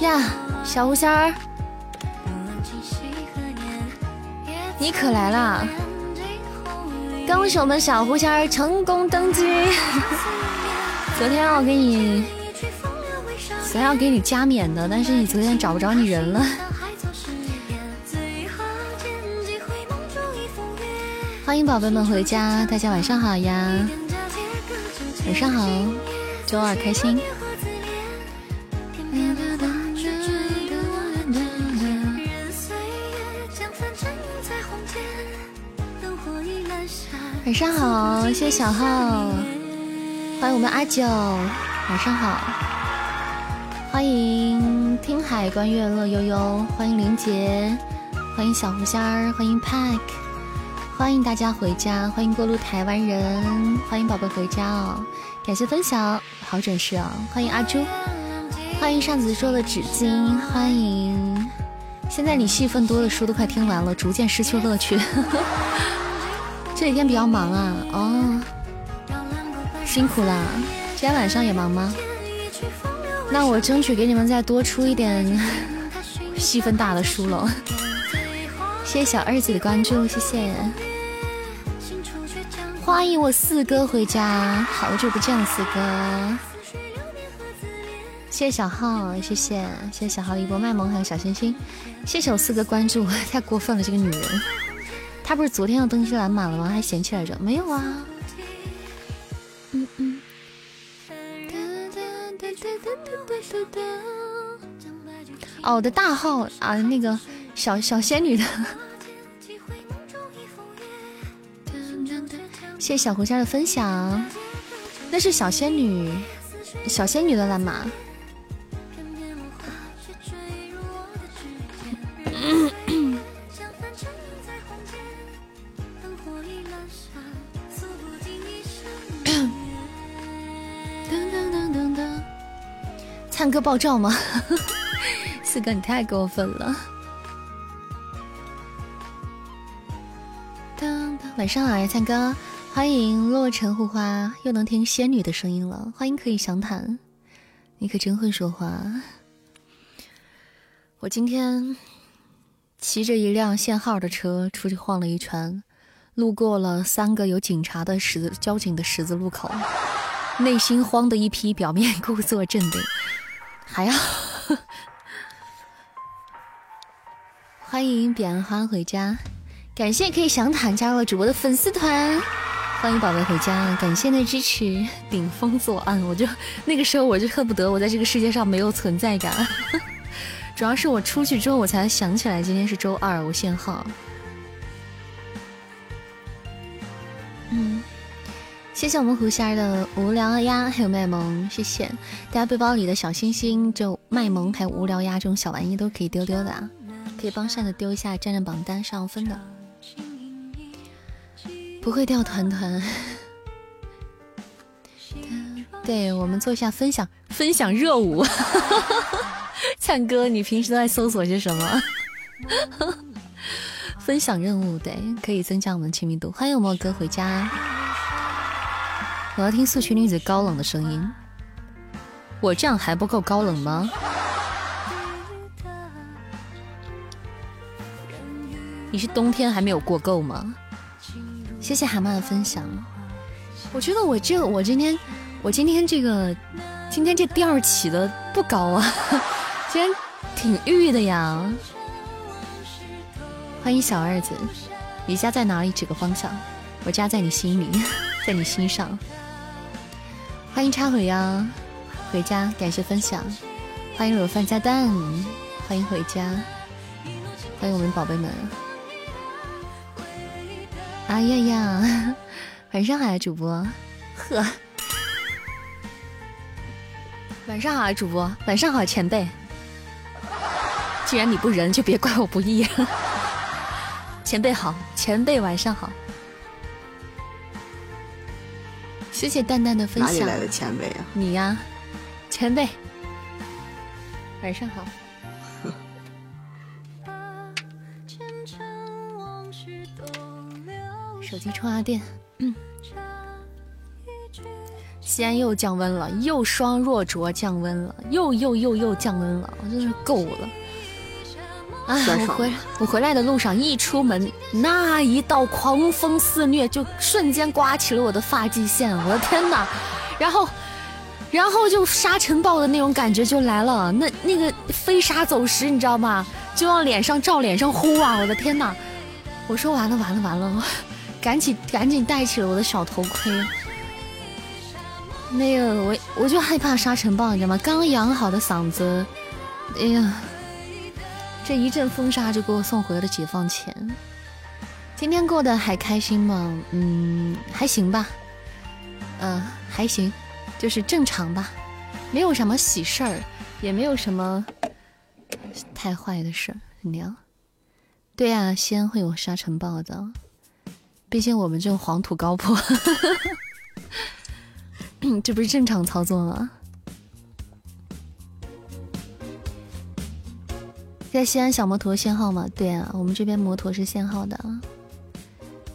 呀，小狐仙儿，你可来了！恭喜我们小狐仙儿成功登机。昨天我给你，昨天要给你加冕的，但是你昨天找不着你人了。欢迎宝贝们回家，大家晚上好呀！晚上好，周二开心。好，谢谢小号，欢迎我们阿九，晚上好，欢迎听海观月乐悠悠，欢迎林杰，欢迎小狐仙儿，欢迎 Pack，欢迎大家回家，欢迎过路台湾人，欢迎宝贝回家哦，感谢分享，好准时啊，欢迎阿朱，欢迎扇子说的纸巾，欢迎，现在你戏份多的书都快听完了，逐渐失去乐趣。这几天比较忙啊，哦，辛苦啦！今天晚上也忙吗？那我争取给你们再多出一点 戏份大的书了。谢谢小二姐的关注，谢谢。欢迎我四哥回家，好久不见了，四哥。谢谢小号，谢谢谢谢小号的一波卖萌，还有小心心。谢谢我四哥关注，太过分了，这个女人。他不是昨天要登西蓝马了吗？还嫌弃来着？没有啊。哦，我的大号啊，那个小小仙女的。谢谢小狐仙的分享。那是小仙女，小仙女的蓝马。灿哥爆照吗？四哥你太过分了！当当晚上好呀，灿哥，欢迎落尘护花，又能听仙女的声音了。欢迎可以详谈，你可真会说话。我今天骑着一辆限号的车出去晃了一圈，路过了三个有警察的十字交警的十字路口，内心慌的一批，表面 故作镇定。还要。欢迎彼岸花回家，感谢可以详谈加入了主播的粉丝团，欢迎宝贝回家，感谢的支持，顶风作案，我就那个时候我就恨不得我在这个世界上没有存在感，主要是我出去之后我才想起来今天是周二，我限号。谢谢我们胡仙儿的无聊鸭，还有卖萌，谢谢大家背包里的小星星，就卖萌还有无聊鸭这种小玩意都可以丢丢的，啊，可以帮扇子丢一下，占占榜单上分的，不会掉团团。对我们做一下分享分享热舞，灿哥，你平时都在搜索些什么？分享任务，对，可以增加我们亲密度。欢迎我们哥回家。我要听素裙女子高冷的声音，我这样还不够高冷吗？你是冬天还没有过够吗？谢谢蛤蟆的分享。我觉得我这我今天我今天这个今天这调起的不高啊，今天挺玉的呀。欢迎小二子，你家在哪里？指个方向。我家在你心里，在你心上。欢迎插回呀，回家感谢分享，欢迎裸饭加蛋，欢迎回家，欢迎我们宝贝们。哎呀呀，晚上好，主播，呵，晚上好，主播，晚上好，前辈。既然你不仁，就别怪我不义。前辈好，前辈晚上好。谢谢蛋蛋的分享。哪里来的前辈啊？你呀，前辈。晚上好。手机充下电。西安又降温了，又双若浊降温了，又又又又降温了，我真是够了。哎，我回我回来的路上一出门，那一道狂风肆虐，就瞬间刮起了我的发际线，我的天哪！然后，然后就沙尘暴的那种感觉就来了，那那个飞沙走石，你知道吗？就往脸上照，脸上呼啊！我的天哪！我说完了完了完了，赶紧赶紧戴起了我的小头盔。那个我我就害怕沙尘暴，你知道吗？刚养好的嗓子，哎呀，这一阵风沙就给我送回了解放前。今天过得还开心吗？嗯，还行吧。嗯，还行，就是正常吧，没有什么喜事儿，也没有什么太坏的事儿。怎么样？对呀，西安会有沙尘暴的，毕竟我们这种黄土高坡。这不是正常操作吗？在西安小摩托限号吗？对啊，我们这边摩托是限号的。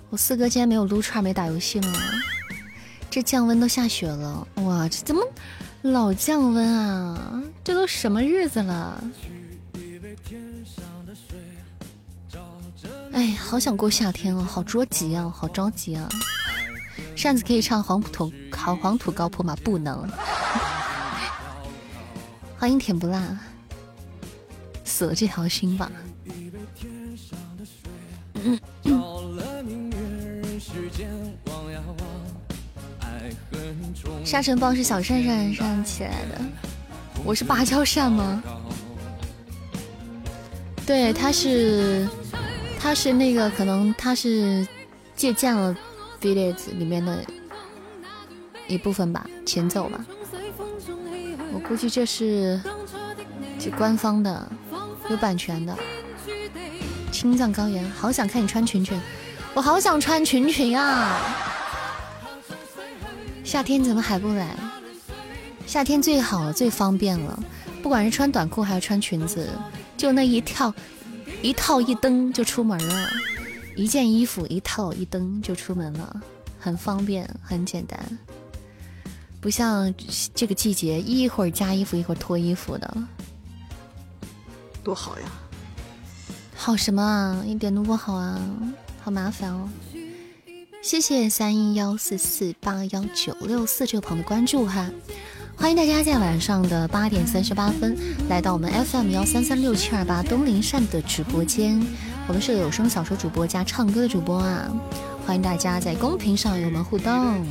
我四哥今天没有撸串，没打游戏吗？这降温都下雪了，哇，这怎么老降温啊？这都什么日子了？哎，好想过夏天啊，好着急啊，好着急啊！扇子可以唱黄土好黄土高坡吗？不能。欢迎甜不辣，死了这条心吧。沙尘暴是小扇扇扇起来的，我是芭蕉扇吗？对，他是，他是那个，可能他是借鉴了。village 里面的一部分吧，前奏吧。我估计这是这官方的，有版权的。青藏高原，好想看你穿裙裙，我好想穿裙裙啊！夏天怎么还不来？夏天最好最方便了，不管是穿短裤还是穿裙子，就那一跳一套一蹬就出门了。一件衣服一套一蹬就出门了，很方便，很简单，不像这个季节一会儿加衣服一会儿脱衣服的，多好呀！好什么啊？一点都不好啊，好麻烦哦。谢谢三一幺四四八幺九六四这个朋友的关注哈，欢迎大家在晚上的八点三十八分来到我们 FM 幺三三六七二八东林善的直播间。我们是有声小说主播加唱歌的主播啊，欢迎大家在公屏上与我们互动。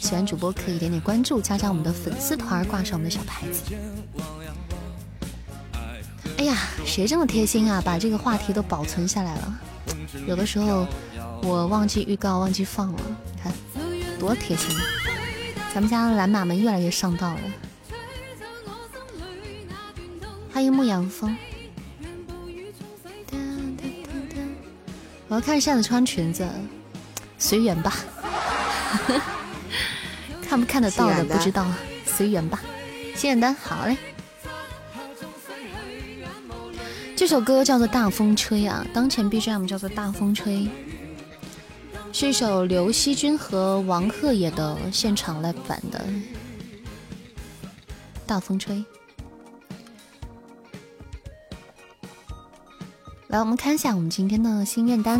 喜欢主播可以点点关注，加加我们的粉丝团，挂上我们的小牌子。哎呀，谁这么贴心啊？把这个话题都保存下来了。有的时候我忘记预告，忘记放了，你看多贴心。咱们家的蓝马们越来越上道了。欢迎牧羊风。我要看扇子穿裙子，随缘吧。看不看得到的不知道，随缘吧。心眼单，好嘞。这首歌叫做《大风吹》啊，当前 BGM 叫做《大风吹》，是一首刘惜君和王赫野的现场 live 版的《大风吹》。来，我们看一下我们今天的心愿单。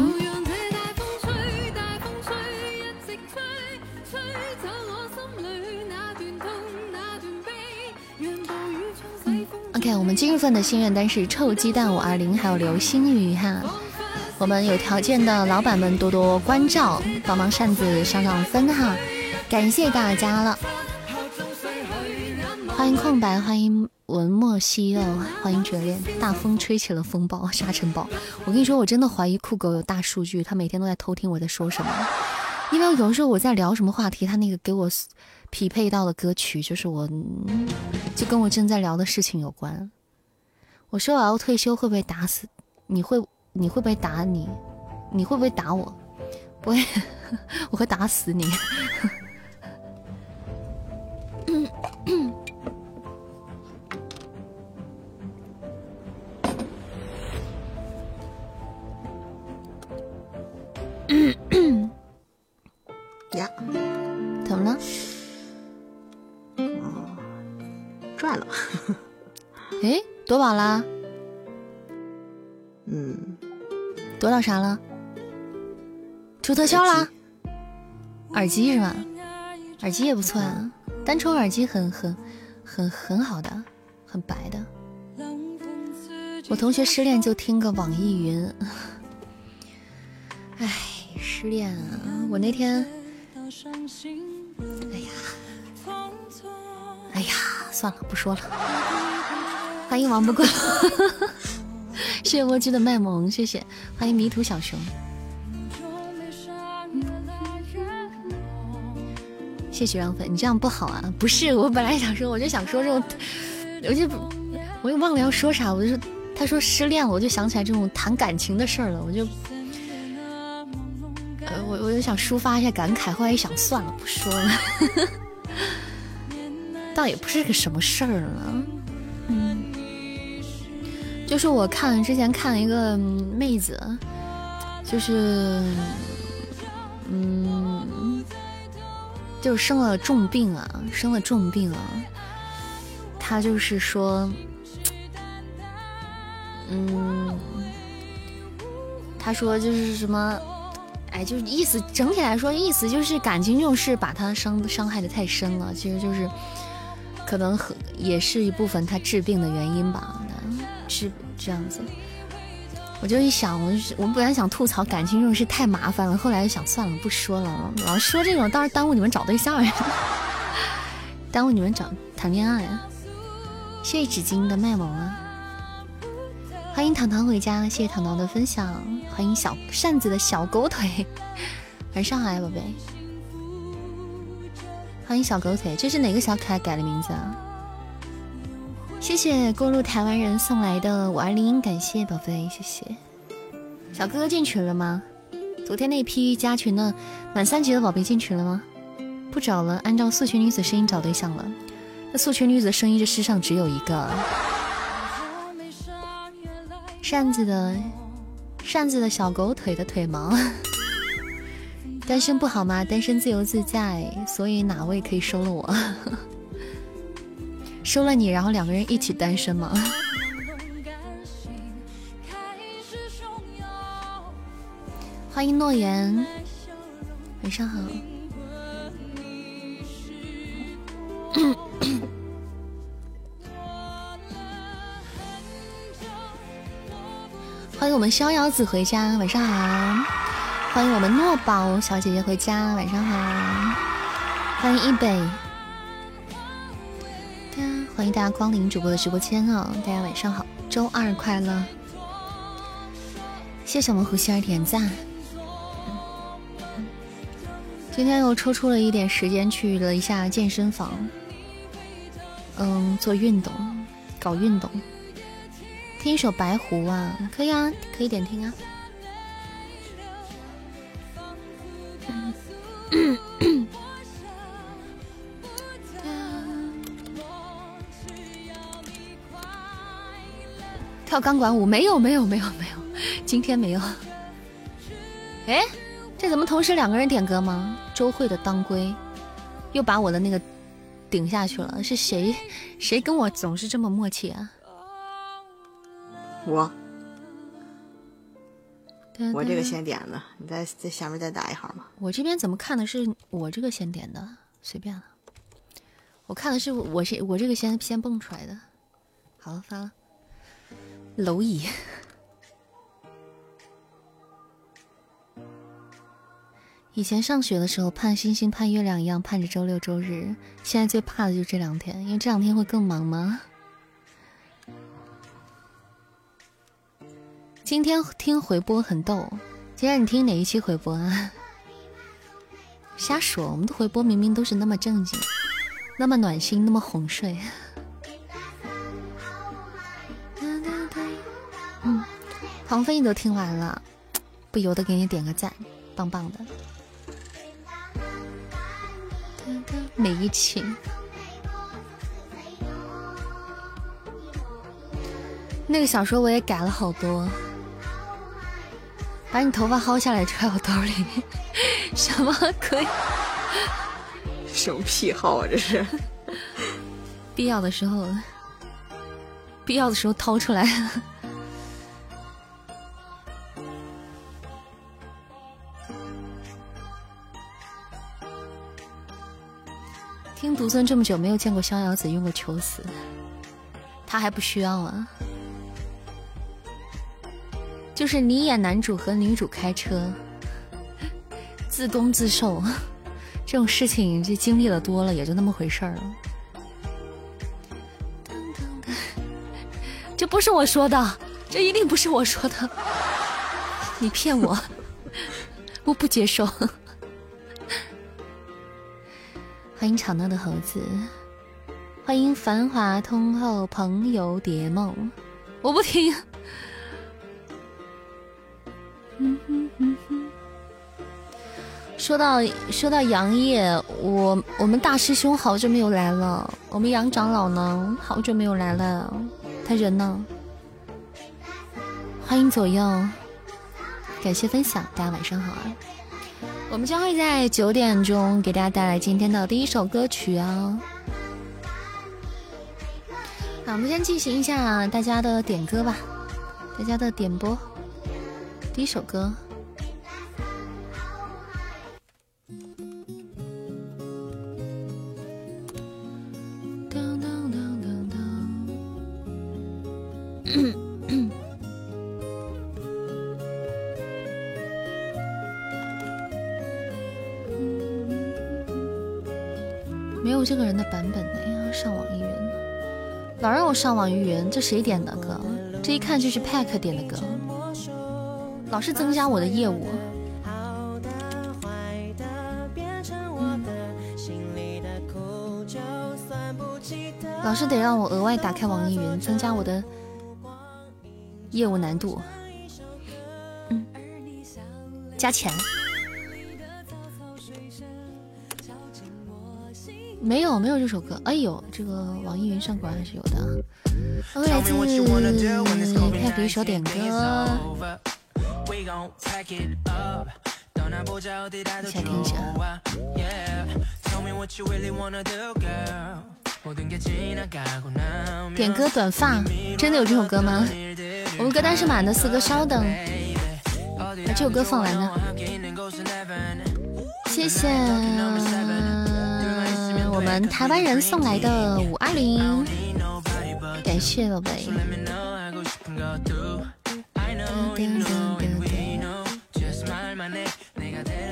OK，我们今日份的心愿单是臭鸡蛋五二零，还有流星雨哈。我们有条件的老板们多多关照，帮忙扇子上上分哈，感谢大家了。欢迎空白，欢迎。文墨西柚，欢迎绝恋。大风吹起了风暴，沙尘暴。我跟你说，我真的怀疑酷狗有大数据，他每天都在偷听我在说什么。因为有时候我在聊什么话题，他那个给我匹配到的歌曲，就是我就跟我正在聊的事情有关。我说我要退休，会不会打死？你会你会不会打你？你会不会打我？不会，我会打死你。呀，怎么了？赚了。哎，夺宝啦？嗯，夺到啥了？出特效啦？耳机是吧？耳机也不错啊，单抽耳机很很很很好的，很白的。我同学失恋就听个网易云。唉，失恋啊！我那天，哎呀，哎呀，算了，不说了。欢迎王不过，谢谢蜗居的卖萌，谢谢。欢迎迷途小熊，谢谢让粉，你这样不好啊！不是，我本来想说，我就想说这种，我就我又忘了要说啥，我就说他说失恋了，我就想起来这种谈感情的事儿了，我就，呃，我我就想抒发一下感慨，后来一想，算了，不说了，倒也不是个什么事儿了，嗯，就是我看之前看了一个妹子，就是，嗯，就是生了重病啊，生了重病啊，她就是说。嗯，她说就是什么，哎，就是意思整体来说，意思就是感情这种事把他伤伤害的太深了，其实就是可能和也是一部分他治病的原因吧，治这样子。我就一想，我我本来想吐槽感情这种事太麻烦了，后来想算了，不说了，老说这种倒是耽误你们找对象呀，耽误你们找谈恋爱。谢谢纸巾的卖萌啊！欢迎糖糖回家，谢谢糖糖的分享。欢迎小扇子的小狗腿，晚上好呀，宝贝。欢迎小狗腿，这是哪个小可爱改的名字啊？谢谢过路台湾人送来的五二零，感谢宝贝，谢谢。小哥哥进群了吗？昨天那批加群的满三级的宝贝进群了吗？不找了，按照素裙女子声音找对象了。那素裙女子声音这世上只有一个。扇子的扇子的小狗腿的腿毛，单身不好吗？单身自由自在，所以哪位可以收了我？收了你，然后两个人一起单身吗？欢迎诺言，晚上好。欢迎我们逍遥子回家，晚上好。欢迎我们诺宝小姐姐回家，晚上好。欢迎一北，对啊，欢迎大家光临主播的直播间哦，大家晚上好，周二快乐。谢谢我们胡希儿点赞。今天又抽出了一点时间去了一下健身房，嗯，做运动，搞运动。听一首《白狐》啊，可以啊，可以点听啊。跳钢管舞没有没有没有没有，今天没有。哎，这怎么同时两个人点歌吗？周慧的《当归》又把我的那个顶下去了，是谁？谁跟我总是这么默契啊？我，我这个先点的，你在在下面再打一行吧。我这边怎么看的是我这个先点的？随便了，我看的是我先我这个先先蹦出来的。好了，发了。蝼蚁。以前上学的时候盼星星盼月亮一样盼着周六周日，现在最怕的就是这两天，因为这两天会更忙吗？今天听回播很逗，今天你听哪一期回播啊？瞎说，我们的回播明明都是那么正经，那么暖心，那么哄睡。嗯，庞飞你都听完了，不由得给你点个赞，棒棒的。每一期，那个小说我也改了好多。把你头发薅下来揣我兜里，什么可以？什么癖好啊？这是。必要的时候，必要的时候掏出来。听独尊这么久，没有见过逍遥子用过求死，他还不需要啊。就是你演男主和女主开车，自攻自受，这种事情这经历了多了，也就那么回事儿了。这不是我说的，这一定不是我说的，你骗我，我不接受。欢迎吵闹的猴子，欢迎繁华通后朋友蝶梦，我不听。嗯哼哼哼。说到说到杨业，我我们大师兄好久没有来了，我们杨长老呢，好久没有来了，他人呢？欢迎左右，感谢分享，大家晚上好啊！我们将会在九点钟给大家带来今天的第一首歌曲啊。好，我们先进行一下大家的点歌吧，大家的点播，第一首歌。没有这个人的版本的呀，上网易云，老让我上网易云，这谁点的歌？这一看就是 Pack 点的歌，老是增加我的业务。老是得让我额外打开网易云，增加我的业务难度。嗯，加钱。没有没有这首歌，哎呦，这个网易云上果然还是有的。来自派给一首点歌，一起来听一下。点歌短发，真的有这首歌吗？我们歌单是满的，四哥稍等，把这首歌放完呢。谢谢。我们台湾人送来的五二零，感谢宝贝。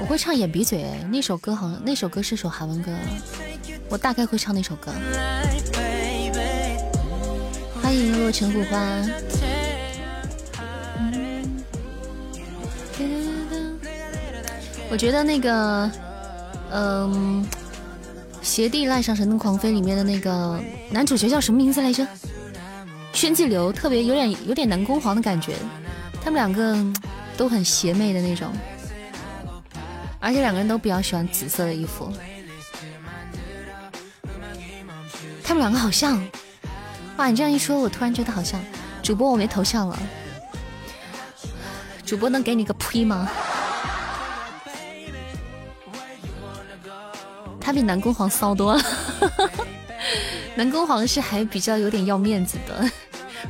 我会唱眼鼻嘴，那首歌好像那首歌是首韩文歌，我大概会唱那首歌。欢迎落成古花。我觉得那个，嗯。邪帝赖上神的狂妃里面的那个男主角叫什么名字来着？宣继流，特别有点有点南宫皇的感觉。他们两个都很邪魅的那种，而且两个人都比较喜欢紫色的衣服。他们两个好像，哇！你这样一说，我突然觉得好像。主播我没头像了，主播能给你个呸吗？他比南宫皇骚多了，南宫皇是还比较有点要面子的，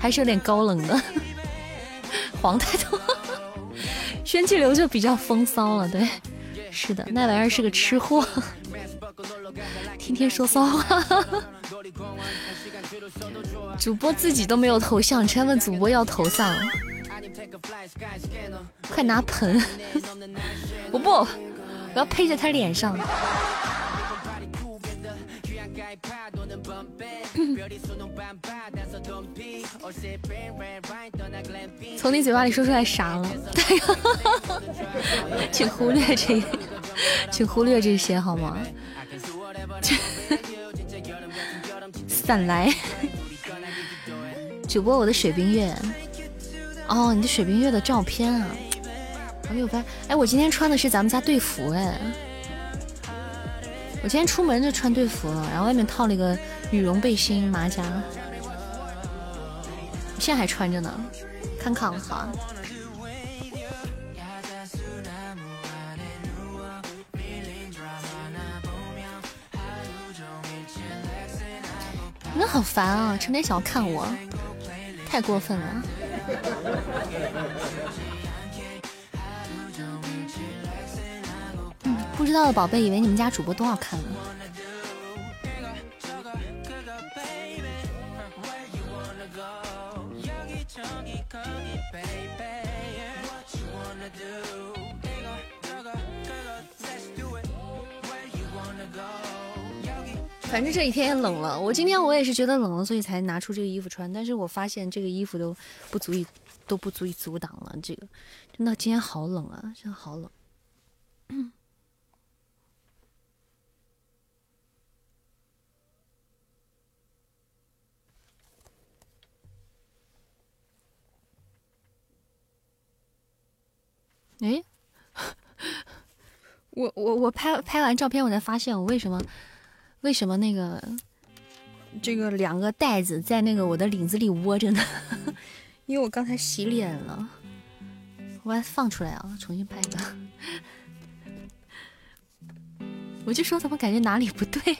还是有点高冷的。黄太多，宣气流就比较风骚了，对，是的，那玩意儿是个吃货，天天说骚话。主播自己都没有头像，全问主播要头像，快拿盆！我不，我要配在他脸上。从你嘴巴里说出来啥了？对 请忽略这，请忽略这些好吗？散来，主播我的水冰月。哦，你的水冰月的照片啊，我没有发。哎，我今天穿的是咱们家队服哎。我今天出门就穿队服了然后外面套了一个羽绒背心马甲我现在还穿着呢。看看哈。你那好烦啊，成天想看我，太过分了不知道的宝贝以为你们家主播多好看呢。反正这几天也冷了，我今天我也是觉得冷了，所以才拿出这个衣服穿。但是我发现这个衣服都不足以，都不足以阻挡了。这个真的今天好冷啊，真的好冷。哎，我我我拍拍完照片，我才发现我为什么。为什么那个这个两个袋子在那个我的领子里窝着呢？因为我刚才洗脸了，我把它放出来啊，重新拍一个。我就说怎么感觉哪里不对？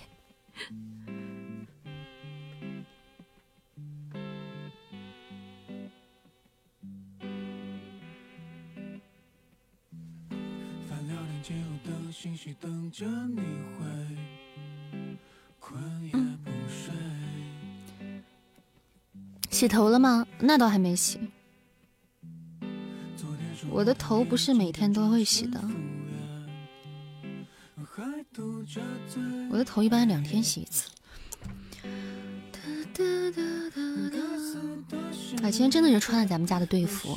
洗头了吗？那倒还没洗。我的头不是每天都会洗的，我的头一般两天洗一次。啊，今天真的是穿了咱们家的队服。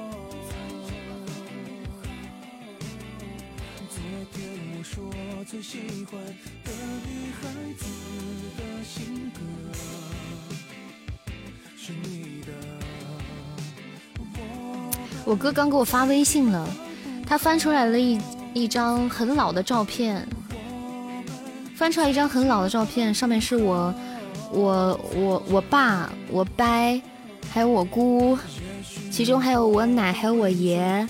最喜欢的女孩子的性格是你的。我哥刚给我发微信了，他翻出来了一一张很老的照片，翻出来一张很老的照片，上面是我我我我爸我伯还有我姑，其中还有我奶还有我爷。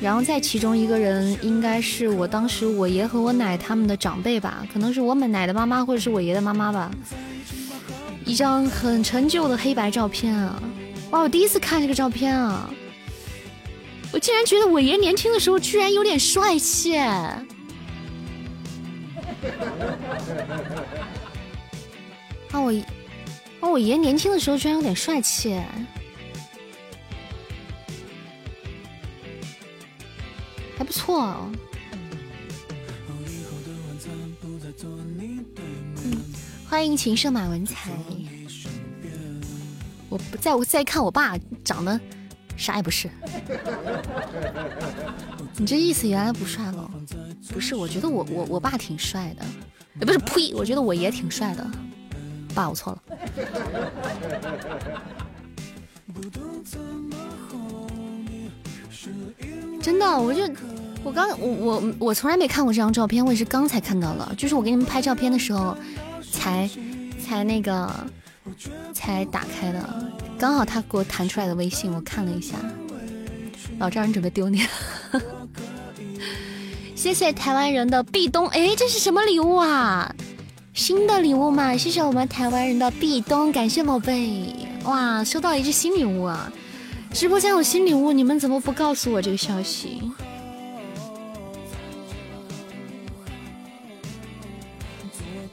然后在其中一个人应该是我当时我爷和我奶他们的长辈吧，可能是我们奶的妈妈或者是我爷的妈妈吧。一张很陈旧的黑白照片啊！哇，我第一次看这个照片啊！我竟然觉得我爷年轻的时候居然有点帅气。啊，我，啊，我爷年轻的时候居然有点帅气。还不错哦。欢迎情圣马文才。我不在，我再看我爸长得啥也不是。你这意思原来不帅了？不是，我觉得我我我爸挺帅的。不是呸，我觉得我爷挺帅的。爸，我错了。真的，我就我刚我我我从来没看过这张照片，我也是刚才看到了。就是我给你们拍照片的时候，才才那个才打开的，刚好他给我弹出来的微信，我看了一下。老丈人准备丢你了，谢谢台湾人的壁咚，哎，这是什么礼物啊？新的礼物嘛？谢谢我们台湾人的壁咚，感谢宝贝，哇，收到一只新礼物啊！直播间有新礼物，你们怎么不告诉我这个消息？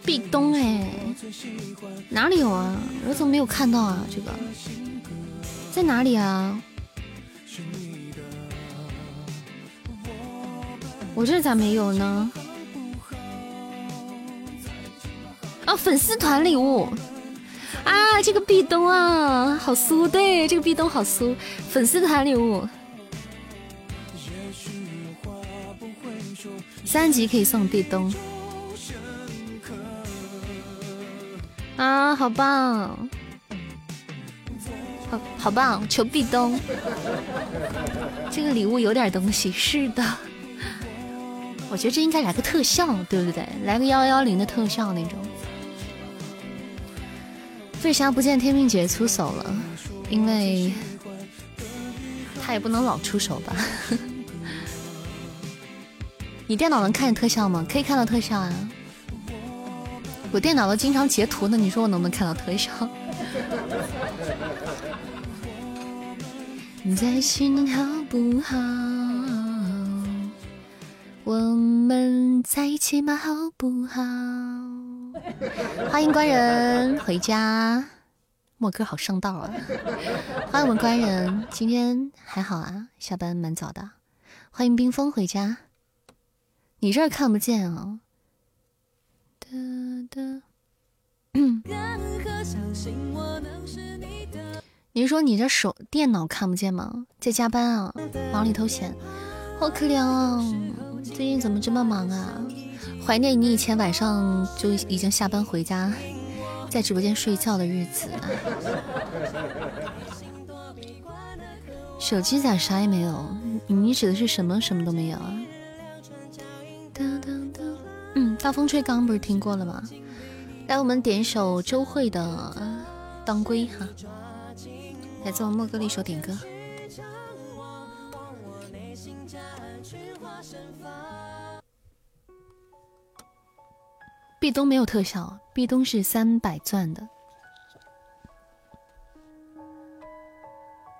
壁咚哎，哪里有啊？我怎么没有看到啊？这个在哪里啊？我这咋没有呢？啊，粉丝团礼物。啊，这个壁咚啊，好酥！对，这个壁咚好酥，粉丝团礼物，三级可以送壁咚。啊，好棒，好好棒！求壁咚，这个礼物有点东西，是的。我觉得这应该来个特效，对不对？来个幺幺零的特效那种。为啥不见天命姐出手了？因为她也不能老出手吧。你电脑能看见特效吗？可以看到特效啊。我电脑都经常截图呢，你说我能不能看到特效？在一起好不好？我们在一起吗？好不好？欢迎官人回家，莫哥好上道啊！欢迎我们官人，今天还好啊？下班蛮早的。欢迎冰封回家，你这儿看不见啊。你 说你这手电脑看不见吗？在加班啊？忙里偷闲，好可怜啊！最近怎么这么忙啊？怀念你以前晚上就已经下班回家，在直播间睡觉的日子。手机咋啥也没有？你指的是什么？什么都没有啊？嗯，大风吹刚不是听过了吗？来，我们点一首周蕙的《当归》哈，来自我莫哥的一首点歌。壁咚没有特效，壁咚是三百钻的。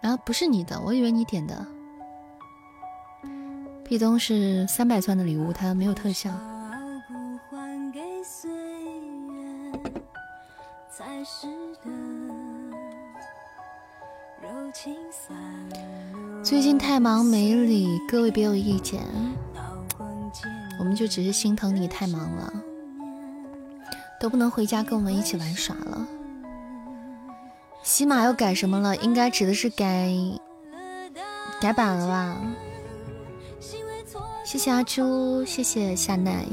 啊，不是你的，我以为你点的。壁咚是三百钻的礼物，它没有特效。最近太忙没理，各位别有意见。我们就只是心疼你太忙了，都不能回家跟我们一起玩耍了。喜马又改什么了？应该指的是改改版了吧？谢谢阿朱，谢谢夏奈。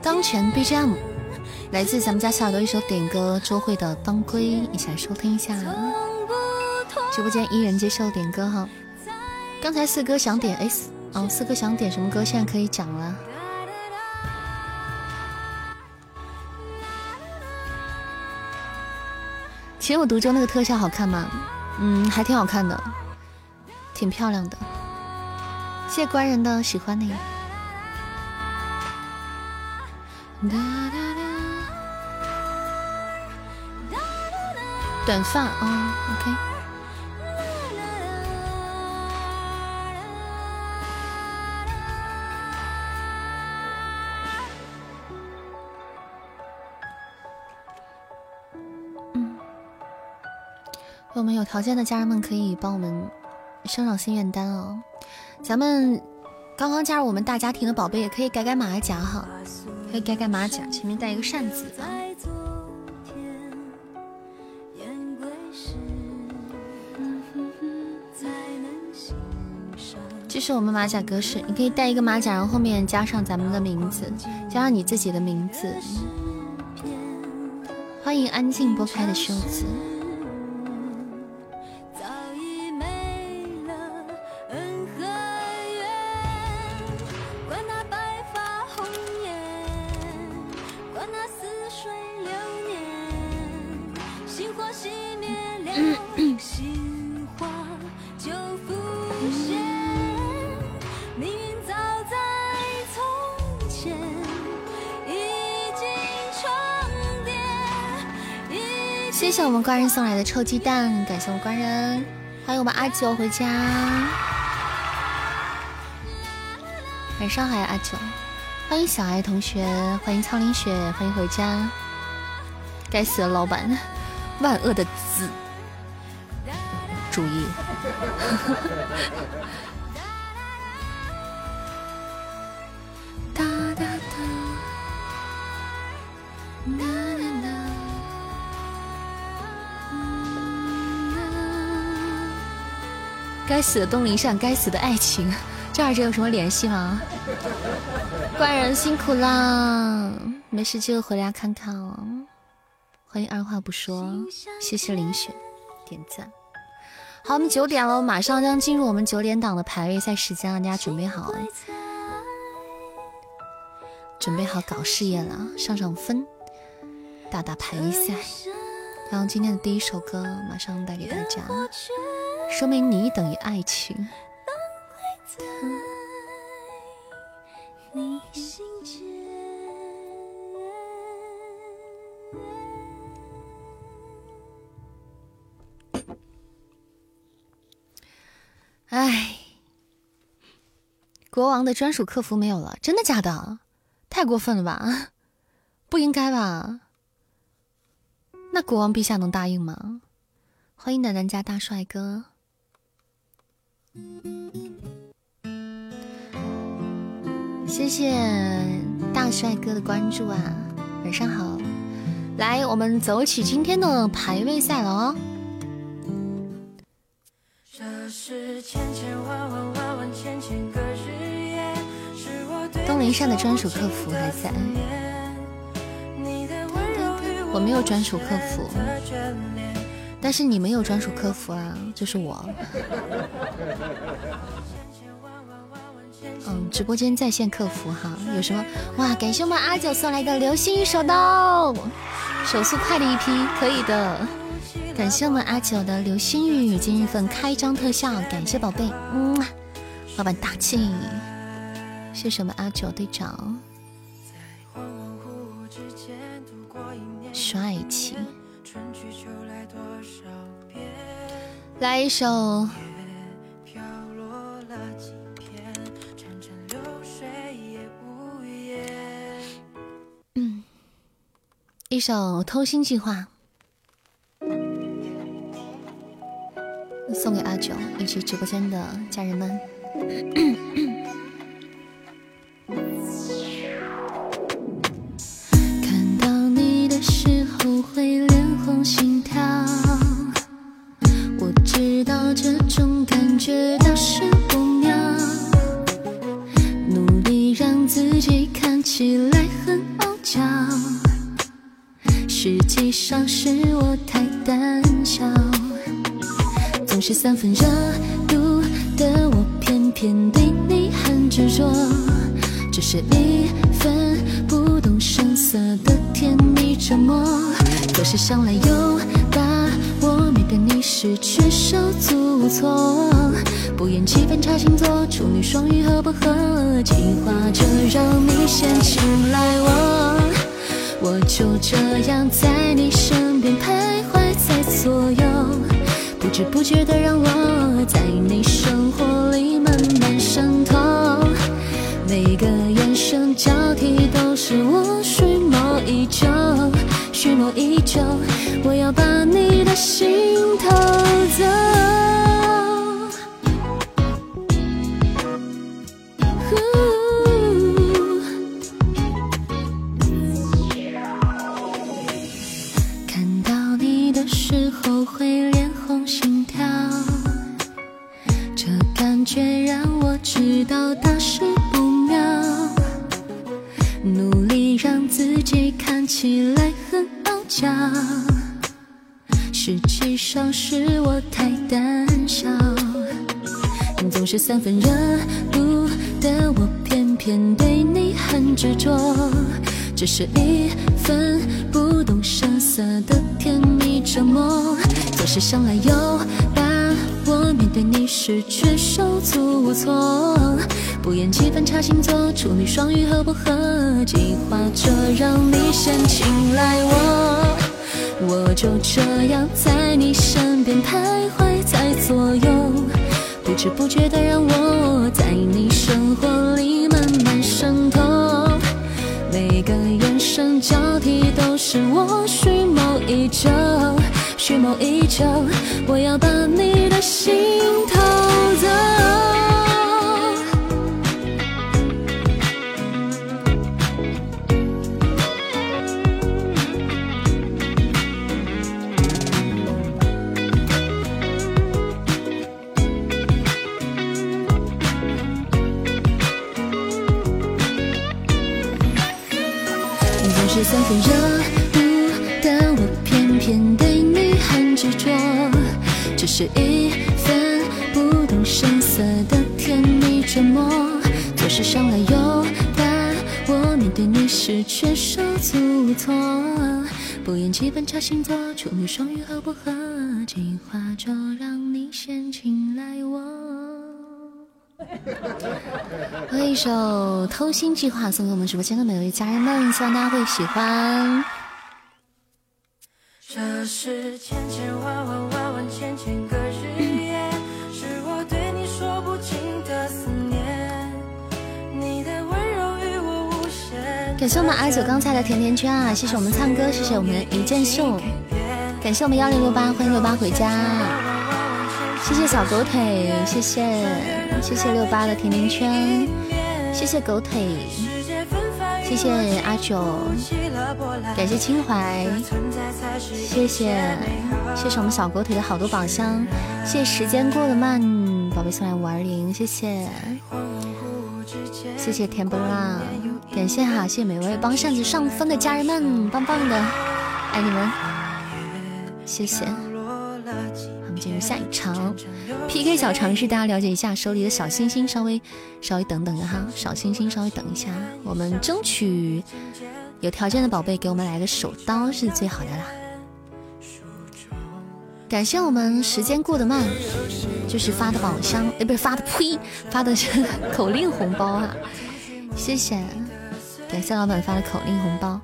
当前 BGM 来自咱们家小耳朵一首点歌，周蕙的《当归》，一起来收听一下。直播间一人接受点歌哈。刚才四哥想点 S，哦，四哥想点什么歌？现在可以讲了。其实我独州那个特效好看吗？嗯，还挺好看的，挺漂亮的。谢谢官人的喜欢你。短发哦，OK。我们有条件的家人们可以帮我们升上心愿单哦。咱们刚刚加入我们大家庭的宝贝也可以改改马甲哈。可以改改马甲，前面带一个扇子。这是我们马甲格式，你可以带一个马甲，然后后面加上咱们的名字，加上你自己的名字。欢迎安静拨开的袖子。谢我们官人送来的臭鸡蛋，感谢我们官人，欢迎我们阿九回家。晚上好呀，阿九，欢迎小爱同学，欢迎苍林雪，欢迎回家。该死的老板，万恶的资主意。该死的东林善，该死的爱情，这二者有什么联系吗？官人辛苦啦，没事就回来看看哦。欢迎二话不说，谢谢林雪点赞。好，我们九点了，马上将进入我们九点档的排位赛时间了，大家准备好，准备好搞事业了，上上分，打打排位赛。然后今天的第一首歌马上带给大家，说明你等于爱情。哎，国王的专属客服没有了，真的假的？太过分了吧？不应该吧？那国王陛下能答应吗？欢迎奶奶家大帅哥，谢谢大帅哥的关注啊！晚上好，来，我们走起今天的排位赛了哦。东林善的专属客服还在。我没有专属客服，但是你没有专属客服啊，就是我。嗯，直播间在线客服哈，有什么哇？感谢我们阿九送来的流星雨手刀，手速快的一批，可以的。感谢我们阿九的流星雨今日份开张特效，感谢宝贝，嗯，老板大气，谢谢我们阿九队长。帅气，来一首。嗯，一首《偷心计划》，送给阿九以及直播间的家人们。看到你的时候会脸红心跳，种感觉倒是不妙。努力让自己看起来很傲娇，实际上是我太胆小。总是三分热度的我，偏偏对你很执着。只是一份不动声色的甜蜜折磨。可是想来又把我面对你时却手足无措，不厌其烦查星座，处女双鱼合不合？计划着让你先青睐我，我就这样在你身边徘徊在左右，不知不觉的让我在你生活里慢慢渗透，每个眼神交替都是我蓄谋已久。蓄谋已久，我要把你的心偷走。看到你的时候会脸红心跳，这感觉让我知道大事不妙。努力让自己看起来很。笑，实际上是我太胆小。总是三分热度的我，偏偏对你很执着。只是一份不动声色的甜蜜折磨。总是想来又把我面对你时却手足无措。不厌其烦查星座，处女双鱼合不合？计划着让你先青睐我，我就这样在你身边徘徊在左右，不知不觉的让我在你生活里慢慢渗透，每个眼神交替都是我蓄谋已久，蓄谋已久，我要把你的心偷走。是一份不动声色的甜蜜折磨，做事上来又把我，面对你时却手足无措。不厌其烦查星座，处女双鱼合不合？计划就让你先青睐我。和一首《偷心计划》送给我们直播间的每位家人们，希望大家会喜欢。这是千千万万万万千千感谢我们阿九刚才的甜甜圈啊！谢谢我们唱歌，谢谢我们一剑秀，感谢我们幺零六八，欢迎六八回家。谢谢小狗腿，谢谢谢谢六八的甜甜圈，谢谢狗腿。谢谢阿九，感谢清怀，谢谢谢谢我们小狗腿的好多宝箱，谢谢时间过得慢宝贝送来五二零，谢谢谢谢甜不辣，感谢哈，谢谢每位帮扇子上分的家人们，棒棒的，爱你们，谢谢。我们进入下一场。PK 小尝试，大家了解一下手里的小星星，稍微稍微等等哈，小星星稍微等一下，我们争取有条件的宝贝给我们来个手刀是最好的啦。感谢我们时间过得慢，就是发的宝箱，哎，不是发的呸，发的是口令红包啊，谢谢，感谢老板发的口令红包。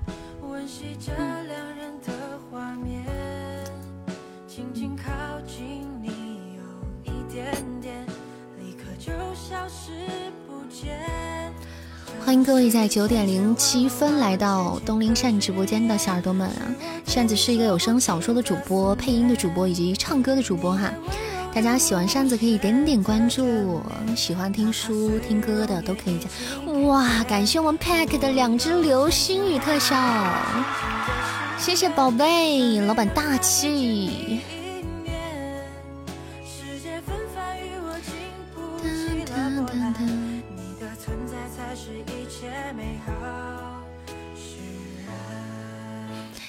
欢迎各位在九点零七分来到东林扇直播间的小耳朵们啊！扇子是一个有声小说的主播、配音的主播以及唱歌的主播哈。大家喜欢扇子可以点点关注，喜欢听书听歌的都可以加。哇！感谢我们 Pack 的两只流星雨特效，谢谢宝贝，老板大气。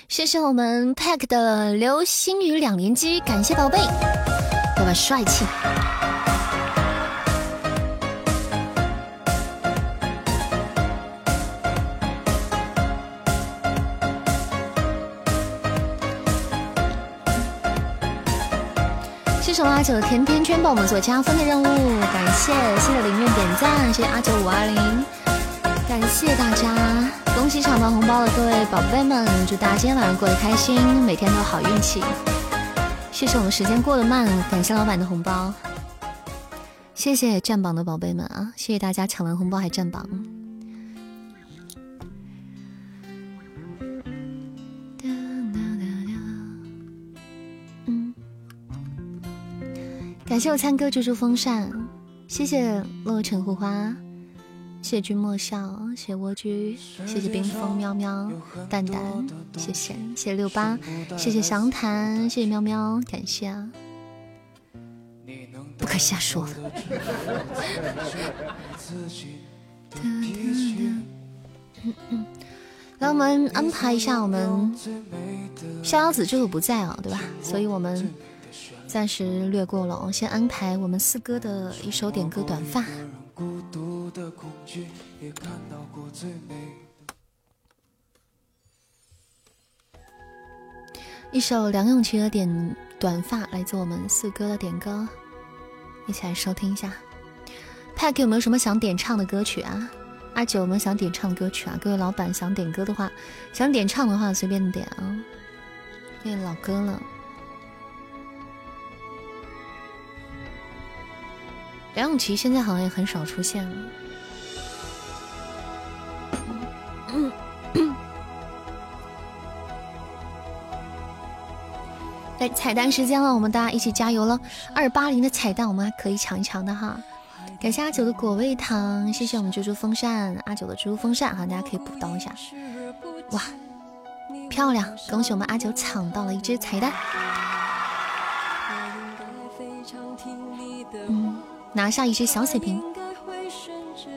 谢谢我们 Pack 的流星雨两连击，感谢宝贝，爸爸帅气。谢谢阿九甜甜圈帮我们做加分的任务，感谢谢谢林月点赞，谢谢阿九五二零，感谢大家。恭喜抢到红包的各位宝贝们，祝大家今天晚上过得开心，每天都有好运气。谢谢我们时间过得慢，感谢老板的红包，谢谢占榜的宝贝们啊！谢谢大家抢完红包还占榜。感谢我参哥猪猪风扇，谢谢落尘护花。谢君莫笑，谢蜗居，谢谢冰封喵喵蛋蛋，谢谢谢六八，谢谢详谈，谢谢喵喵，感谢啊，不可瞎说。来，我们安排一下，我们逍遥子这个不在啊，对吧？所以我们暂时略过了，我先安排我们四哥的一首点歌《短发》。孤独的恐惧，也看到过最美。一首梁咏琪的《点短发》来自我们四哥的点歌，一起来收听一下。Pack 有没有什么想点唱的歌曲啊？阿九有没有想点唱歌曲啊？各位老板想点歌的话，想点唱的话随便点啊，因为老歌了。梁咏琪现在好像也很少出现了。来彩蛋时间了，我们大家一起加油了！二八零的彩蛋我们还可以抢一抢的哈。感谢阿九的果味糖，谢谢我们猪猪风扇，阿九的猪猪风扇哈，大家可以补刀一下。哇，漂亮！恭喜我们阿九抢到了一只彩蛋。嗯。拿下一只小血瓶，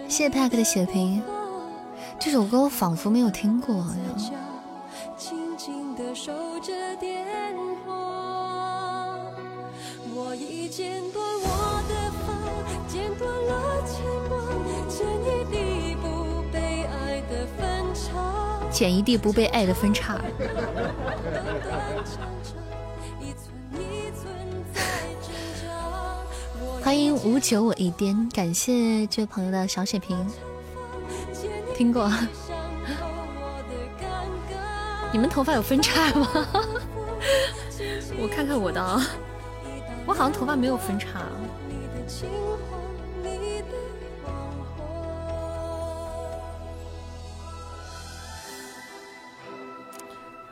谢谢 Pack 的血瓶。这首歌我仿佛没有听过，剪一地不被爱的分叉。欢迎五九我一颠，感谢这位朋友的小血瓶。听过？你们头发有分叉吗？我看看我的，我好像头发没有分叉。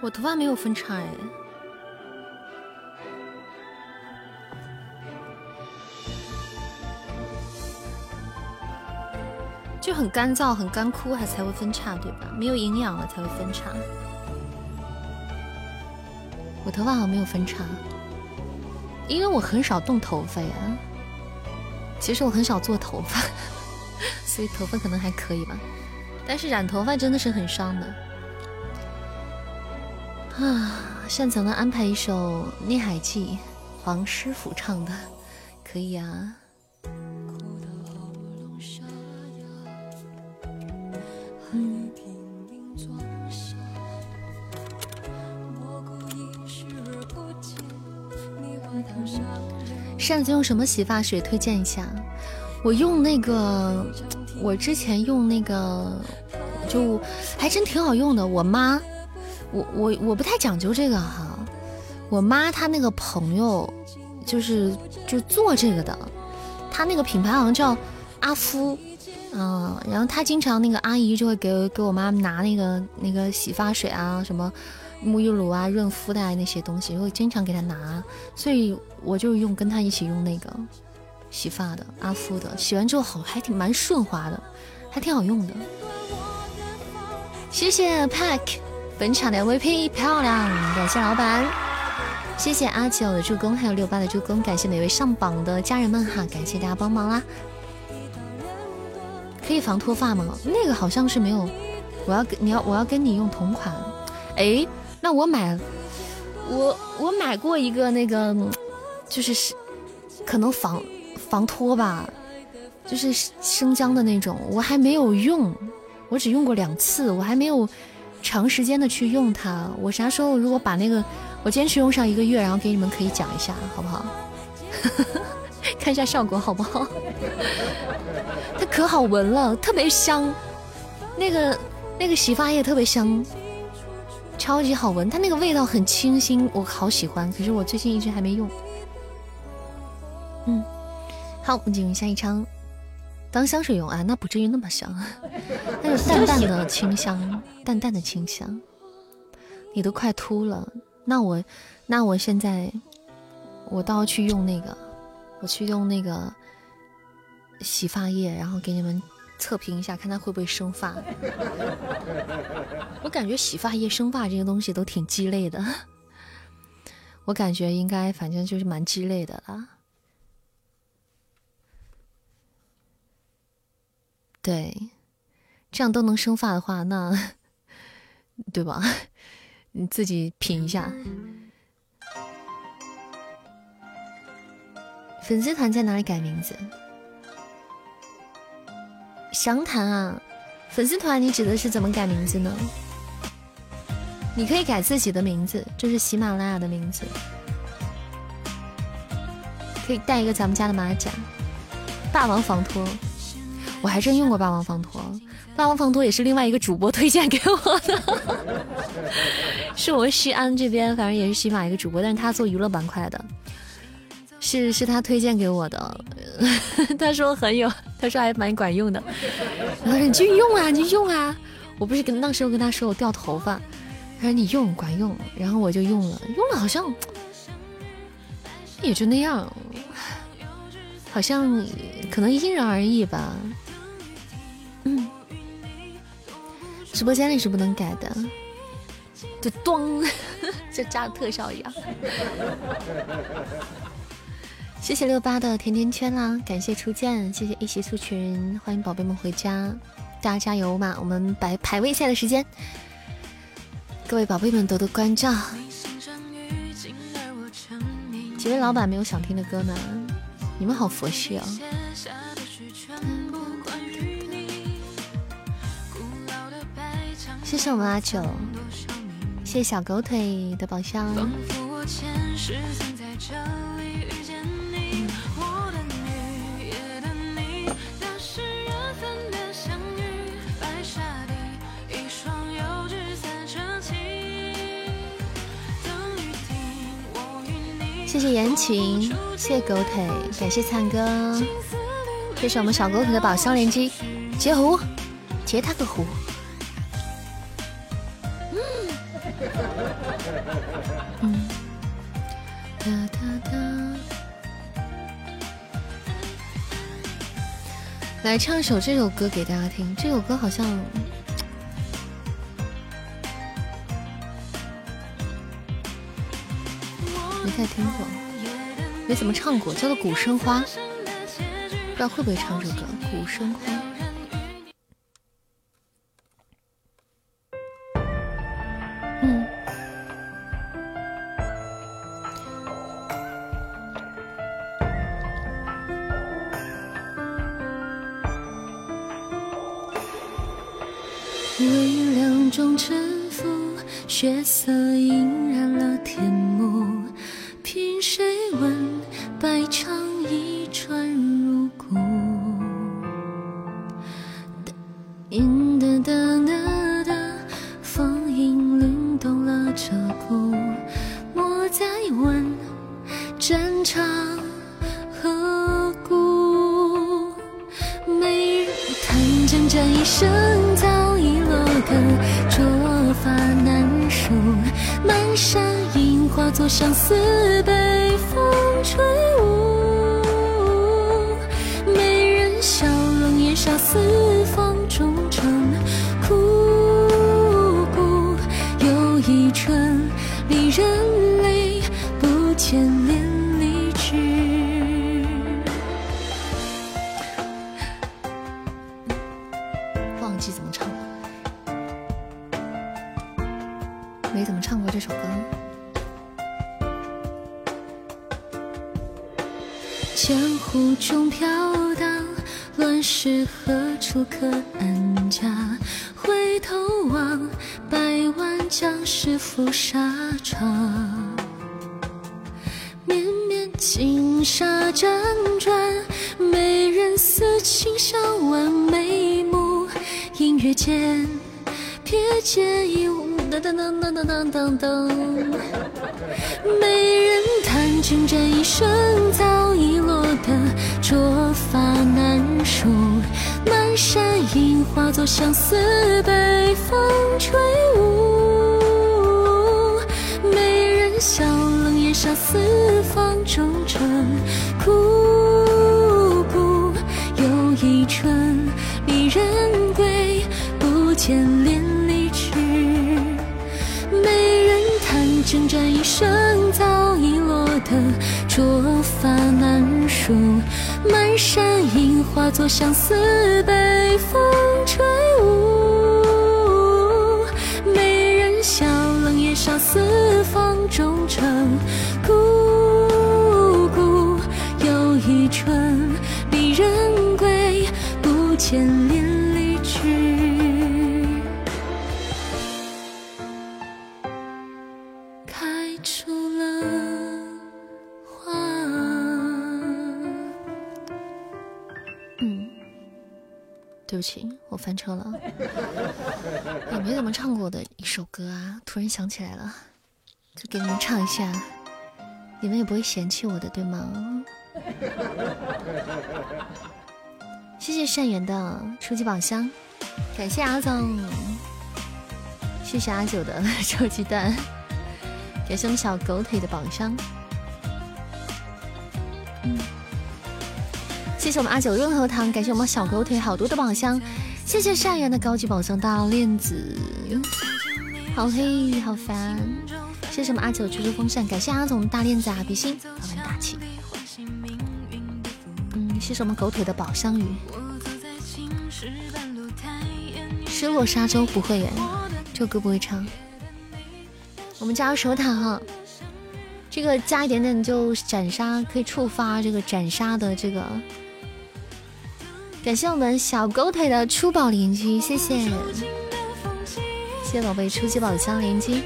我头发没有分叉哎。就很干燥、很干枯，还才会分叉，对吧？没有营养了才会分叉。我头发好像没有分叉，因为我很少动头发呀。其实我很少做头发，所以头发可能还可以吧。但是染头发真的是很伤的。啊，擅长的安排一首《孽海记》，黄师傅唱的，可以啊。扇子用什么洗发水？推荐一下。我用那个，我之前用那个，就还真挺好用的。我妈，我我我不太讲究这个哈。我妈她那个朋友，就是就做这个的，她那个品牌好像叫阿夫，嗯，然后她经常那个阿姨就会给给我妈拿那个那个洗发水啊什么。沐浴露啊，润肤的那些东西，会经常给他拿，所以我就用跟他一起用那个洗发的阿芙的，洗完之后好，还挺蛮顺滑的，还挺好用的。谢谢 Pack 本场的 MVP 漂亮，感谢老板，谢谢阿九的助攻，还有六八的助攻，感谢每位上榜的家人们哈，感谢大家帮忙啦。可以防脱发吗？那个好像是没有，我要跟你要我要跟你用同款，哎。那我买，我我买过一个那个，就是可能防防脱吧，就是生姜的那种，我还没有用，我只用过两次，我还没有长时间的去用它。我啥时候如果把那个我坚持用上一个月，然后给你们可以讲一下，好不好？看一下效果好不好？它可好闻了，特别香，那个那个洗发液特别香。超级好闻，它那个味道很清新，我好喜欢。可是我最近一直还没用。嗯，好，我们进入下一场。当香水用啊，那不至于那么香，它有淡淡的清香，淡淡的清香。你都快秃了，那我，那我现在，我倒要去用那个，我去用那个洗发液，然后给你们。测评一下，看它会不会生发。我感觉洗发液生发这个东西都挺鸡肋的。我感觉应该，反正就是蛮鸡肋的啦。对，这样都能生发的话，那对吧？你自己品一下。粉丝团在哪里改名字？详谈啊，粉丝团你指的是怎么改名字呢？你可以改自己的名字，这是喜马拉雅的名字，可以带一个咱们家的马甲，霸王防脱，我还真用过霸王防脱，霸王防脱也是另外一个主播推荐给我的，是我西安这边，反正也是喜马一个主播，但是他做娱乐板块的。是是他推荐给我的，他说很有，他说还蛮管用的。然后说你继续用啊，你用啊。我不是跟那时候跟他说我掉头发，他说你用管用，然后我就用了，用了好像也就那样，好像可能因人而异吧。嗯，直播间里是不能改的，就咚，就加特效一样。谢谢六八的甜甜圈啦，感谢初见，谢谢一起促群，欢迎宝贝们回家，大家加油嘛！我们排排位赛的时间各位宝贝们多多关照。几位老板没有想听的歌呢？你们好佛系哦。谢谢我们阿九，谢谢小狗腿的宝箱。谢谢言情，谢谢狗腿，感谢灿哥，这是我们小狗腿的宝箱连击，截胡，截他个胡。嗯，哒哒哒，来唱一首这首歌给大家听，这首歌好像。没太听过，没怎么唱过，叫做《古生花》，不知道会不会唱这个《古生花》。起来了，就给你们唱一下，你们也不会嫌弃我的，对吗？谢谢善缘的初级宝箱，感谢阿总，谢谢阿九的 臭鸡蛋，感谢我们小狗腿的宝箱，嗯。谢谢我们阿九润喉糖，感谢我们小狗腿好多的宝箱，谢谢善缘的高级宝箱大链子，好黑好烦，谢谢我们阿九吹吹风扇，感谢阿总大链子啊，比心，老板大气，嗯，谢谢我们狗腿的宝箱鱼，失落沙洲不会耶，这首歌不会唱，我们加入守塔哈，这个加一点点就斩杀，可以触发这个斩杀的这个。感谢我们小狗腿的出宝连击，谢谢，谢谢宝贝初级宝箱连击。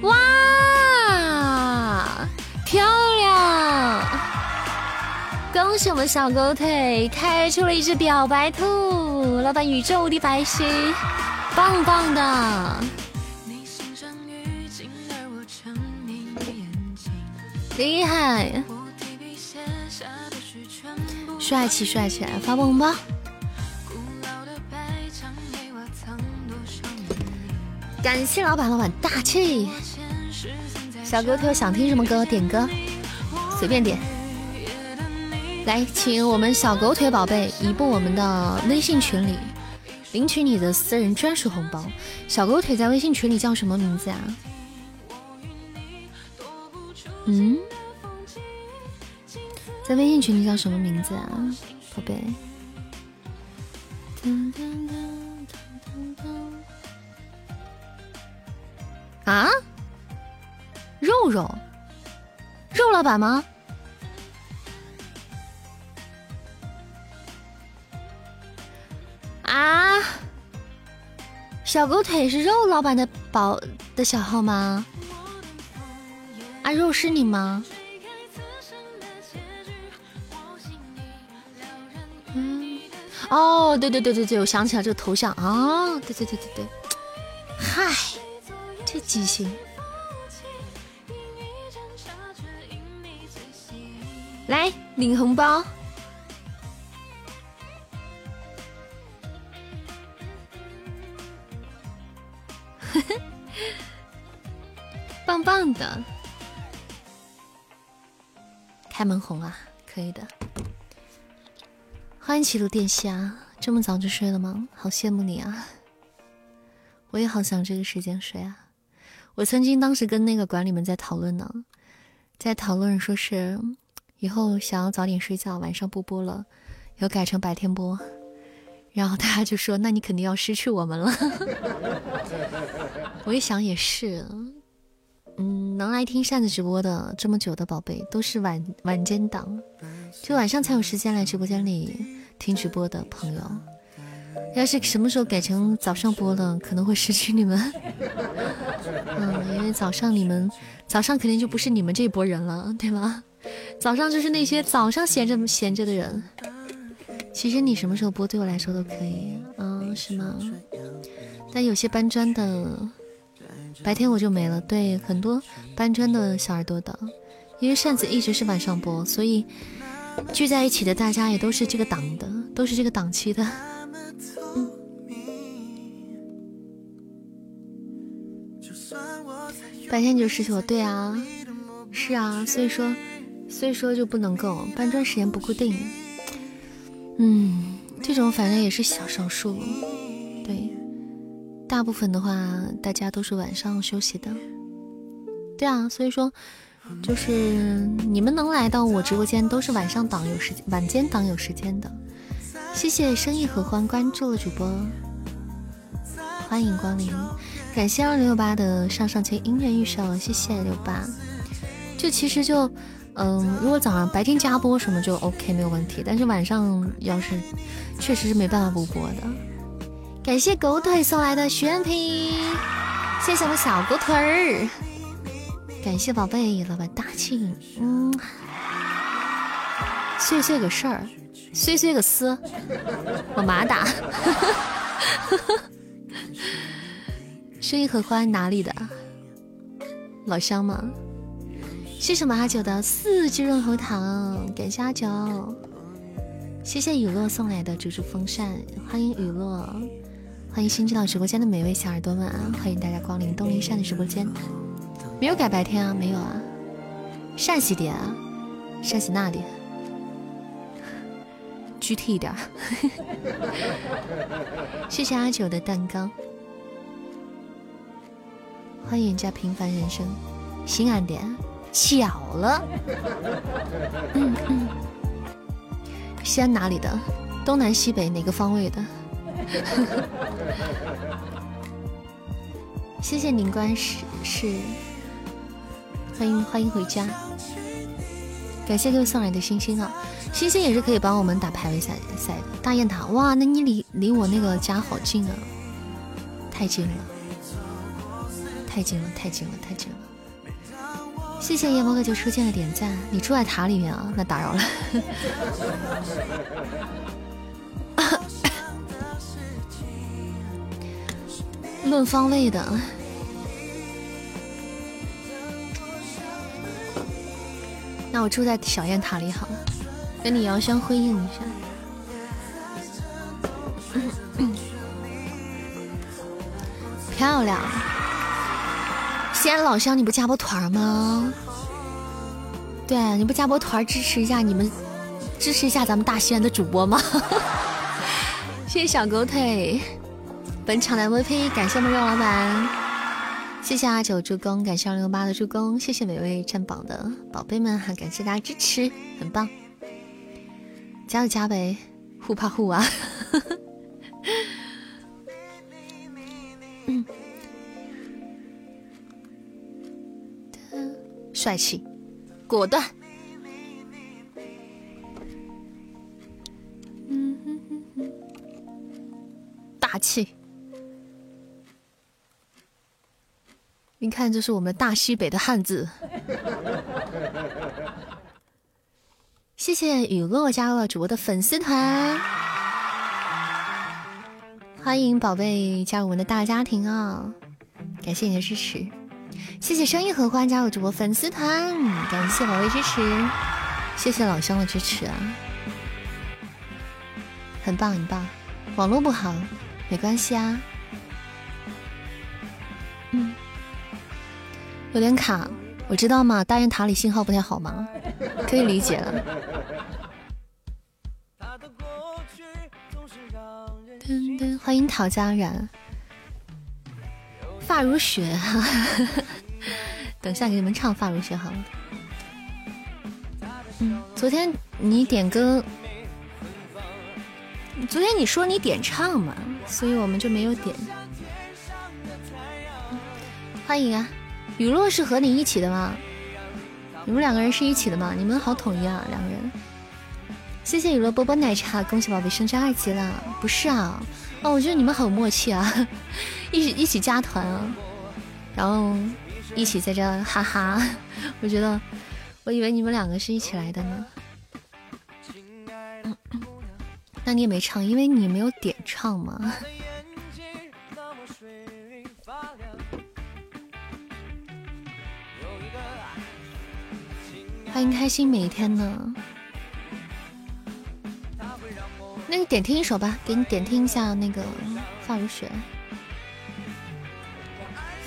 哇，漂亮！恭喜我们小狗腿开出了一只表白兔，老板宇宙无敌白星，棒棒的！厉害！帅气帅气，发个红包！感谢老板，老板大气。小哥特想听什么歌，点歌，随便点。来，请我们小狗腿宝贝移步我们的微信群里，领取你的私人专属红包。小狗腿在微信群里叫什么名字啊？嗯？在微信群里叫什么名字啊，宝贝？啊？肉肉，肉老板吗？啊？小狗腿是肉老板的宝的小号吗？啊，肉是你吗？哦，对对对对对，我想起来这个头像啊，对对对对对，嗨，这记性，来领红包，棒棒的，开门红啊，可以的。欢迎齐鲁殿下，这么早就睡了吗？好羡慕你啊！我也好想这个时间睡啊！我曾经当时跟那个管理们在讨论呢，在讨论说是以后想要早点睡觉，晚上不播了，要改成白天播。然后大家就说：“那你肯定要失去我们了。”我一想也是，嗯，能来听扇子直播的这么久的宝贝，都是晚晚间档。就晚上才有时间来直播间里听直播的朋友，要是什么时候改成早上播了，可能会失去你们。嗯，因为早上你们早上肯定就不是你们这波人了，对吗？早上就是那些早上闲着闲着的人。其实你什么时候播对我来说都可以，嗯，是吗？但有些搬砖的白天我就没了，对，很多搬砖的小耳朵的，因为扇子一直是晚上播，所以。聚在一起的大家也都是这个档的，都是这个档期的。白天就失去我，对啊，是啊，所以说，所以说就不能够搬砖时间不固定。嗯，这种反正也是小少数，对，大部分的话大家都是晚上休息的。对啊，所以说。就是你们能来到我直播间，都是晚上档有时间，晚间档有时间的。谢谢生意合欢关注了主播，欢迎光临，感谢二零六八的上上签音乐预售，谢谢六八。就其实就，嗯，如果早上白天加播什么就 OK 没有问题，但是晚上要是确实是没办法不播的。感谢狗腿送来的许愿瓶，谢谢我们小狗腿儿。感谢宝贝老板大庆，嗯，碎碎个事儿，碎碎个丝，我马打，生意合欢哪里的？老乡吗？谢谢马哈九的四季润喉糖，感谢阿九，谢谢雨落送来的竹竹风扇，欢迎雨落，欢迎新进到直播间的每位小耳朵们啊，欢迎大家光临东林善的直播间。没有改白天啊，没有啊，陕西的啊，陕西哪里？具体一点。谢谢阿九的蛋糕，欢迎加平凡人生，西安点，巧了。嗯嗯，西安哪里的？东南西北哪个方位的？谢谢宁关是是，欢迎欢迎回家，感谢各位送来的星星啊，星星也是可以帮我们打排位赛赛的。大雁塔，哇，那你离离我那个家好近啊，太近了，太近了，太近了，太近了。谢谢夜猫哥就出现了点赞，你住在塔里面啊？那打扰了。论方位的，那我住在小雁塔里好了，跟你遥相辉映一下。漂亮，西安老乡，你不加波团吗？对，你不加波团支持一下你们，支持一下咱们大西安的主播吗？谢谢小狗腿。本场的 MVP，感谢我们肉老板，谢谢阿九助攻，感谢二六八的助攻，谢谢每位占榜的宝贝们哈，感谢大家支持，很棒，加就加呗，互怕互啊，帅气，果断，大气。你看，这是我们大西北的汉字。谢谢雨落加入了主播的粉丝团，欢迎宝贝加入我们的大家庭啊！感谢你的支持，谢谢生意合欢加入主播粉丝团，感谢宝贝支持，谢谢老乡的支持啊，很棒很棒，网络不好没关系啊。嗯。有点卡，我知道嘛，大雁塔里信号不太好嘛，可以理解了。噔噔，欢迎陶家然，发如雪哈，等下给你们唱发如雪好了。嗯，昨天你点歌，昨天你说你点唱嘛，所以我们就没有点。欢迎啊。雨落是和你一起的吗？你们两个人是一起的吗？你们好统一啊，两个人。谢谢雨落波波奶茶，恭喜宝贝升至二级了。不是啊，哦，我觉得你们好默契啊，一起一起加团啊，然后一起在这哈哈。我觉得，我以为你们两个是一起来的呢。那你也没唱，因为你没有点唱嘛。欢迎开心每一天呢。那你点听一首吧，给你点听一下那个《发如雪》。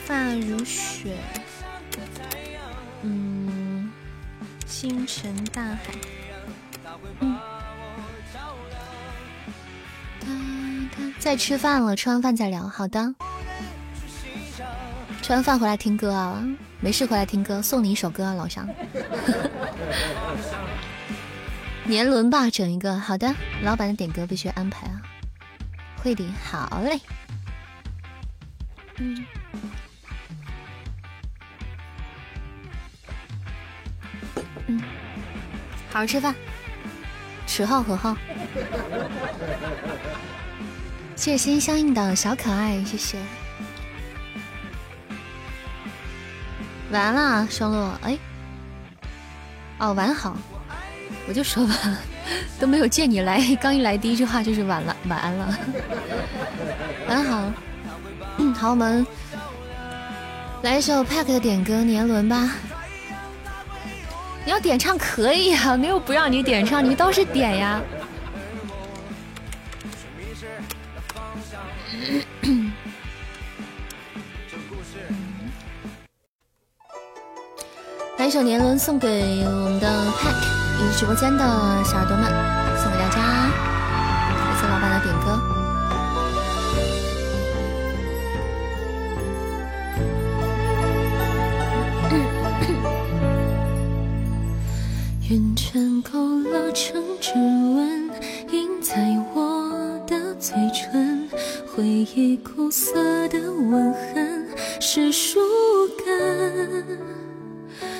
发如雪，嗯，星辰大海，嗯。在吃饭了，吃完饭再聊。好的。吃完饭回来听歌啊。没事，回来听歌，送你一首歌啊，老乡。年轮吧，整一个。好的，老板的点歌必须安排啊。会的，好嘞。嗯。嗯。好好吃饭。十号何号？谢谢心心相印的小可爱，谢谢。完了，双落，哎，哦，晚好，我就说吧，都没有见你来，刚一来第一句话就是晚了，晚安了，晚好，好，我们来一首 Pack 的点歌《年轮》吧。你要点唱可以啊，没有不让你点唱，你倒是点呀。来一首年轮送给我们的 Pack 以及直播间的小耳朵们，送给大家，感谢老板的点歌。圆圈勾勒成指纹，印在我的嘴唇，回忆苦涩的吻痕。是树根。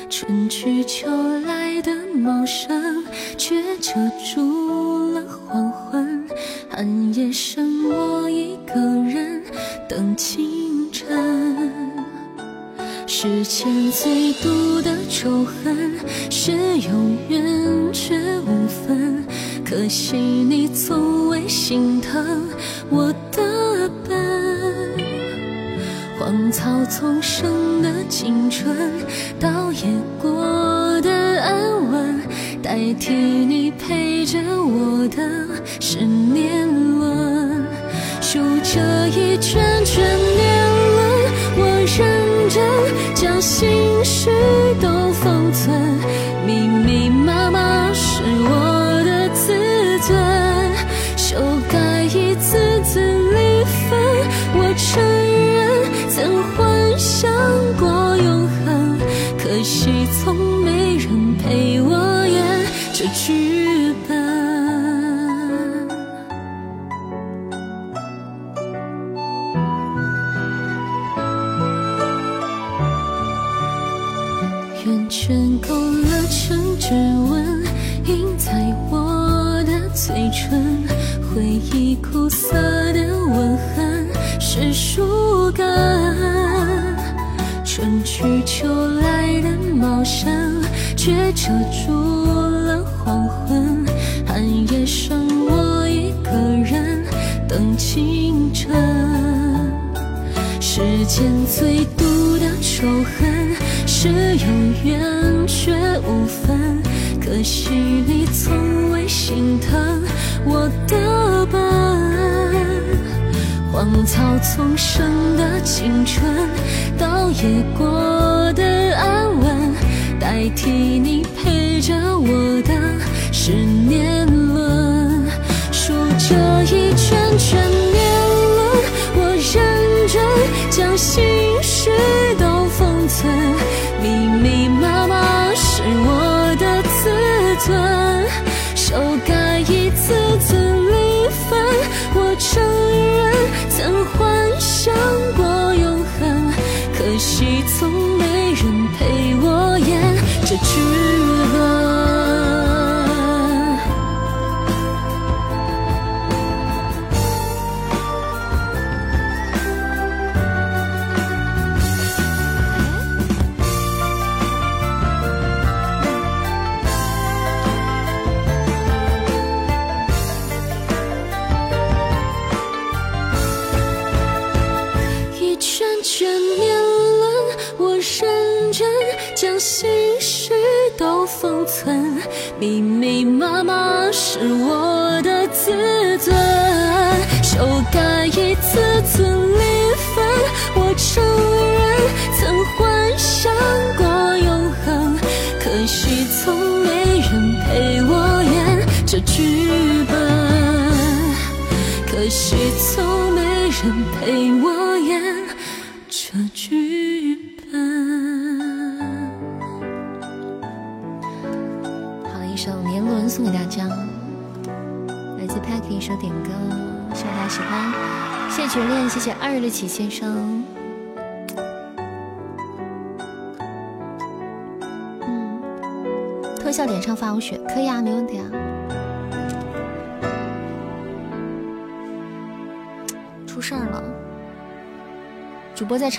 春去秋来的茂盛，却遮住了黄昏。寒夜剩我一个人等清晨。世间最毒的仇恨，是有缘却无分。可惜你从未心疼我的笨。荒草丛生的青春，倒也过得安稳。代替你陪着我的是年轮，数着一圈圈年轮，我认真将心事都封存。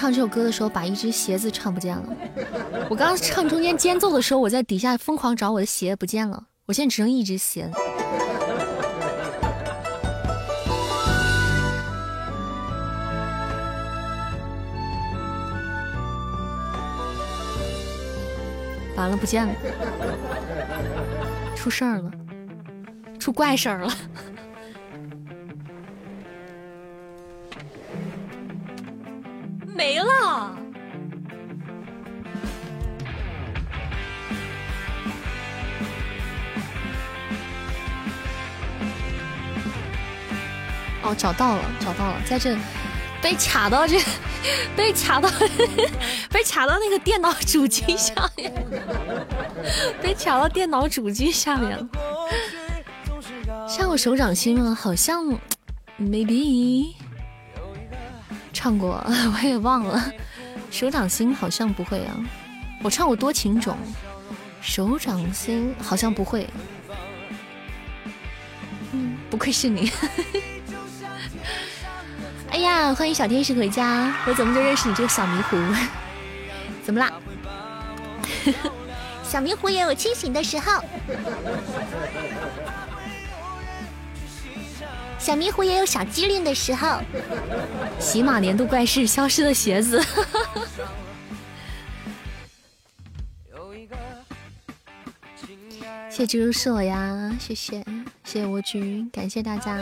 唱这首歌的时候，把一只鞋子唱不见了。我刚刚唱中间间奏的时候，我在底下疯狂找我的鞋，不见了。我现在只剩一只鞋。完了，不见了，出事儿了，出怪事儿了。找到了，找到了，在这被卡到这，被卡到，被卡到那个电脑主机下面，被卡到电脑主机下面了。唱过手掌心吗？好像，maybe。唱过，我也忘了。手掌心好像不会啊，我唱过多情种，手掌心好像不会。嗯，不愧是你。哎呀，欢迎小天使回家，我怎么就认识你这个小迷糊？怎么啦？小迷糊也有清醒的时候，小迷糊也有小机灵的时候。喜马年度怪事：消失的鞋子。谢谢蜘蛛是我呀，谢谢谢谢蜗居，感谢大家，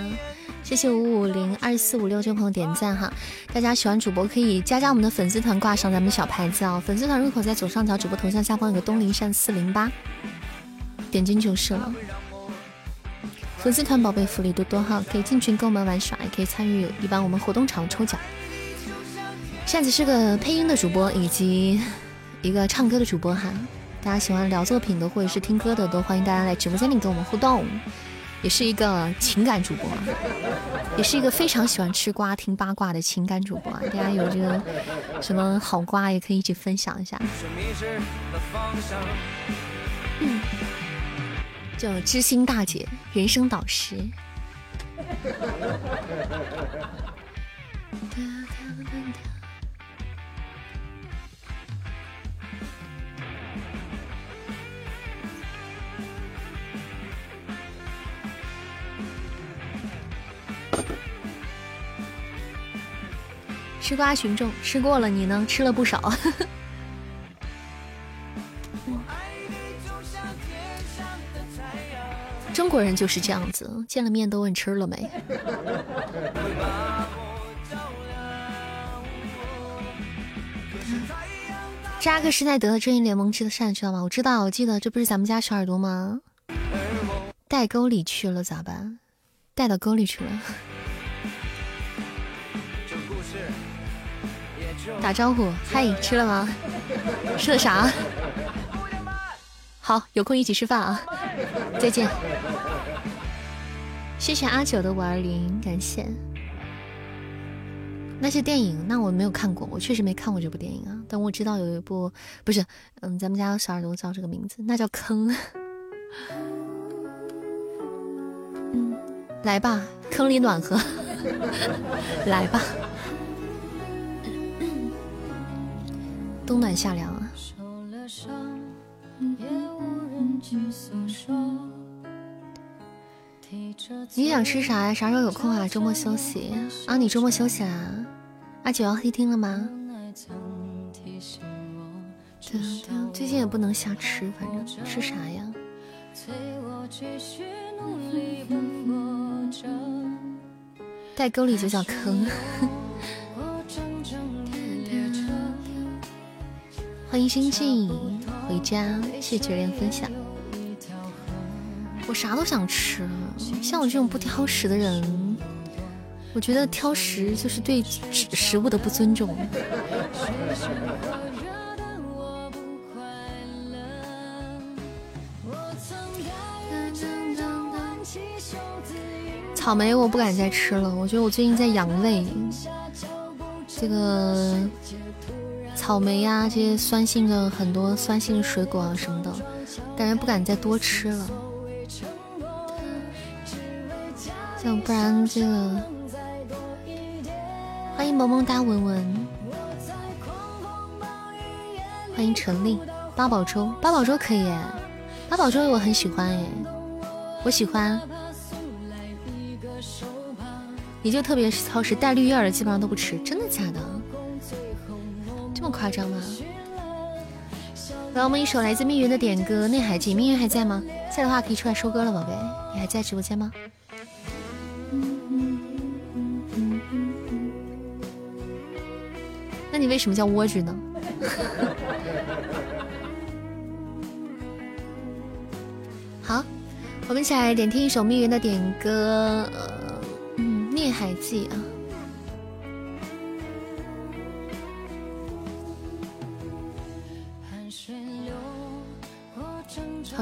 谢谢五五零二四五六这位朋友点赞哈。大家喜欢主播可以加加我们的粉丝团，挂上咱们小牌子啊。粉丝团入口在左上角主播头像下方有个东林善四零八，点进就是了。粉丝团宝贝福利多多哈，可以进群跟我们玩耍，也可以参与一般我们活动场抽奖。扇子是个配音的主播，以及一个唱歌的主播哈。大家喜欢聊作品的或者是听歌的，都欢迎大家来直播间里跟我们互动。也是一个情感主播，也是一个非常喜欢吃瓜听八卦的情感主播。大家有这个什么好瓜，也可以一起分享一下。嗯，叫知心大姐，人生导师。吃瓜群众吃过了，你呢？吃了不少。中国人就是这样子，见了面都问吃了没。扎克施耐德的正义联盟吃的善，知道吗？我知道，我记得，这不是咱们家小耳朵吗？带沟里去了咋办？带到沟里去了。打招呼，嗨，吃了吗？吃的啥？好，有空一起吃饭啊！再见。谢谢阿九的五二零，感谢。那些电影，那我没有看过，我确实没看过这部电影啊。但我知道有一部，不是，嗯，咱们家小耳朵叫这个名字，那叫坑。嗯，来吧，坑里暖和，来吧。冬暖夏凉啊！你想吃啥呀？啥时候有空啊？周末休息啊？你周末休息啦？阿九要黑听了吗？最近也不能瞎吃，反正吃啥呀？带沟里就叫坑。欢迎心静回家，谢谢绝恋分享。我啥都想吃，像我这种不挑食的人，我觉得挑食就是对食食物的不尊重。草莓我不敢再吃了，我觉得我最近在养胃，这个。草莓呀，这些酸性的很多酸性水果啊什么的，感觉不敢再多吃了。要不然这个，欢迎萌萌哒文文，欢迎陈丽，八宝粥，八宝粥可以，八宝粥我很喜欢耶，我喜欢。你就特别是超市带绿叶的，基本上都不吃，真的假的？夸张吗？来，我们一首来自蜜云的点歌《内海记》，蜜云还在吗？在的话可以出来收歌了，宝贝，你还在直播间吗？那你为什么叫莴苣呢？好，我们一起来点听一首蜜云的点歌，《嗯，《孽海记》啊。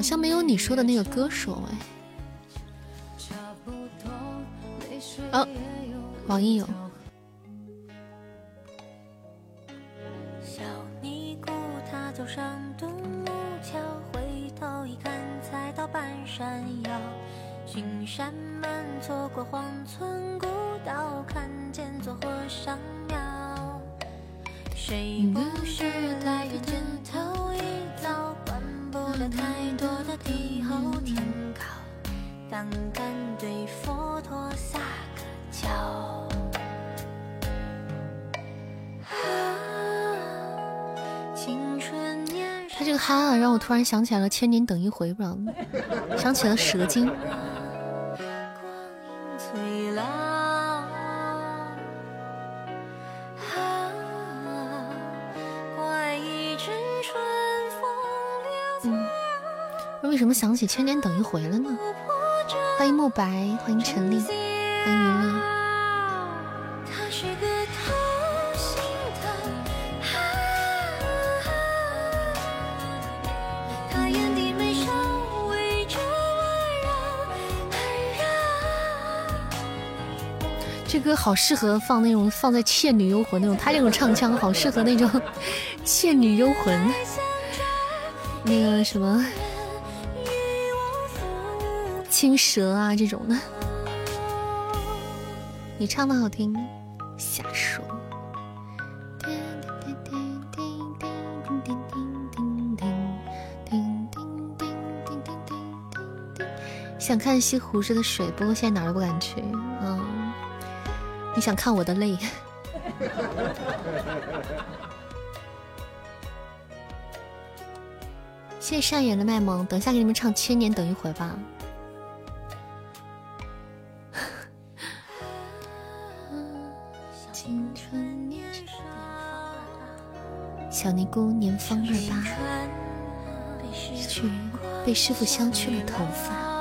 好像没有你说的那个歌手哎，哦，网易有。突然想起来了，千年等一回，不知道想起了蛇精。为什么想起千年等一回了呢？欢迎慕白，欢迎陈丽，欢迎云乐。歌好适合放那种放在《倩女幽魂》那种，他这种唱腔好适合那种《倩女幽魂》那个什么。青蛇啊，这种的，你唱的好听，瞎说。想看西湖似的水，不过现在哪儿都不敢去。想看我的泪？谢谢善缘的卖萌，等一下给你们唱《千年等一回》吧。小尼姑年方二八，去被师傅削去了头发。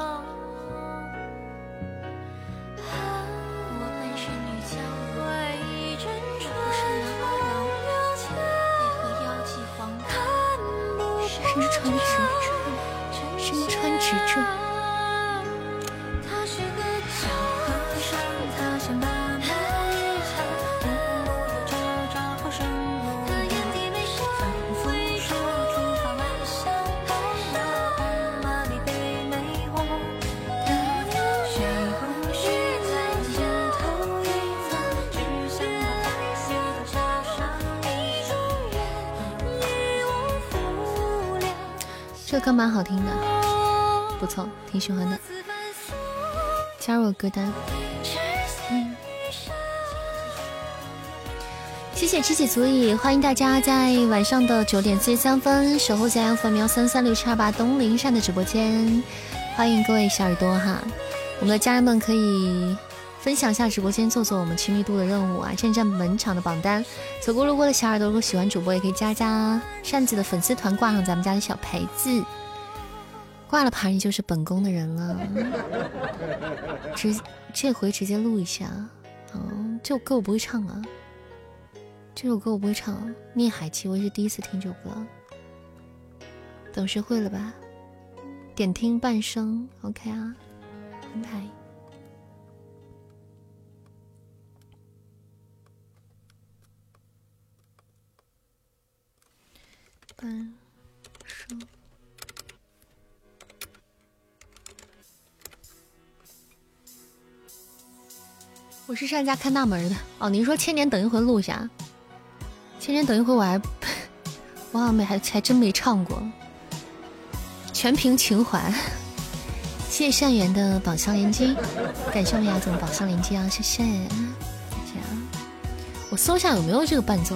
歌蛮好听的，不错，挺喜欢的。加入我歌单。嗯，谢谢知己足矣，欢迎大家在晚上的九点四十三分守候在 FM 幺三三六七二八东林善的直播间，欢迎各位小耳朵哈，我们的家人们可以分享一下直播间，做做我们亲密度的任务啊，占占本场的榜单。走过路过的小耳朵，如果喜欢主播，也可以加加扇子的粉丝团，挂上咱们家的小牌子。挂了牌，你就是本宫的人了。直这回直接录一下，嗯，这首歌我不会唱啊。这首歌我不会唱，《孽海记》我也是第一次听这首歌。等学会了吧？点听半生，OK 啊，安排。半生。我是上家看大门的哦。您说千年等一回录下，千年等一回我还我好像没还还真没唱过，全凭情怀。谢善缘的宝箱连击，感谢我们雅总宝箱连击啊，谢谢，谢谢。我搜一下有没有这个伴奏。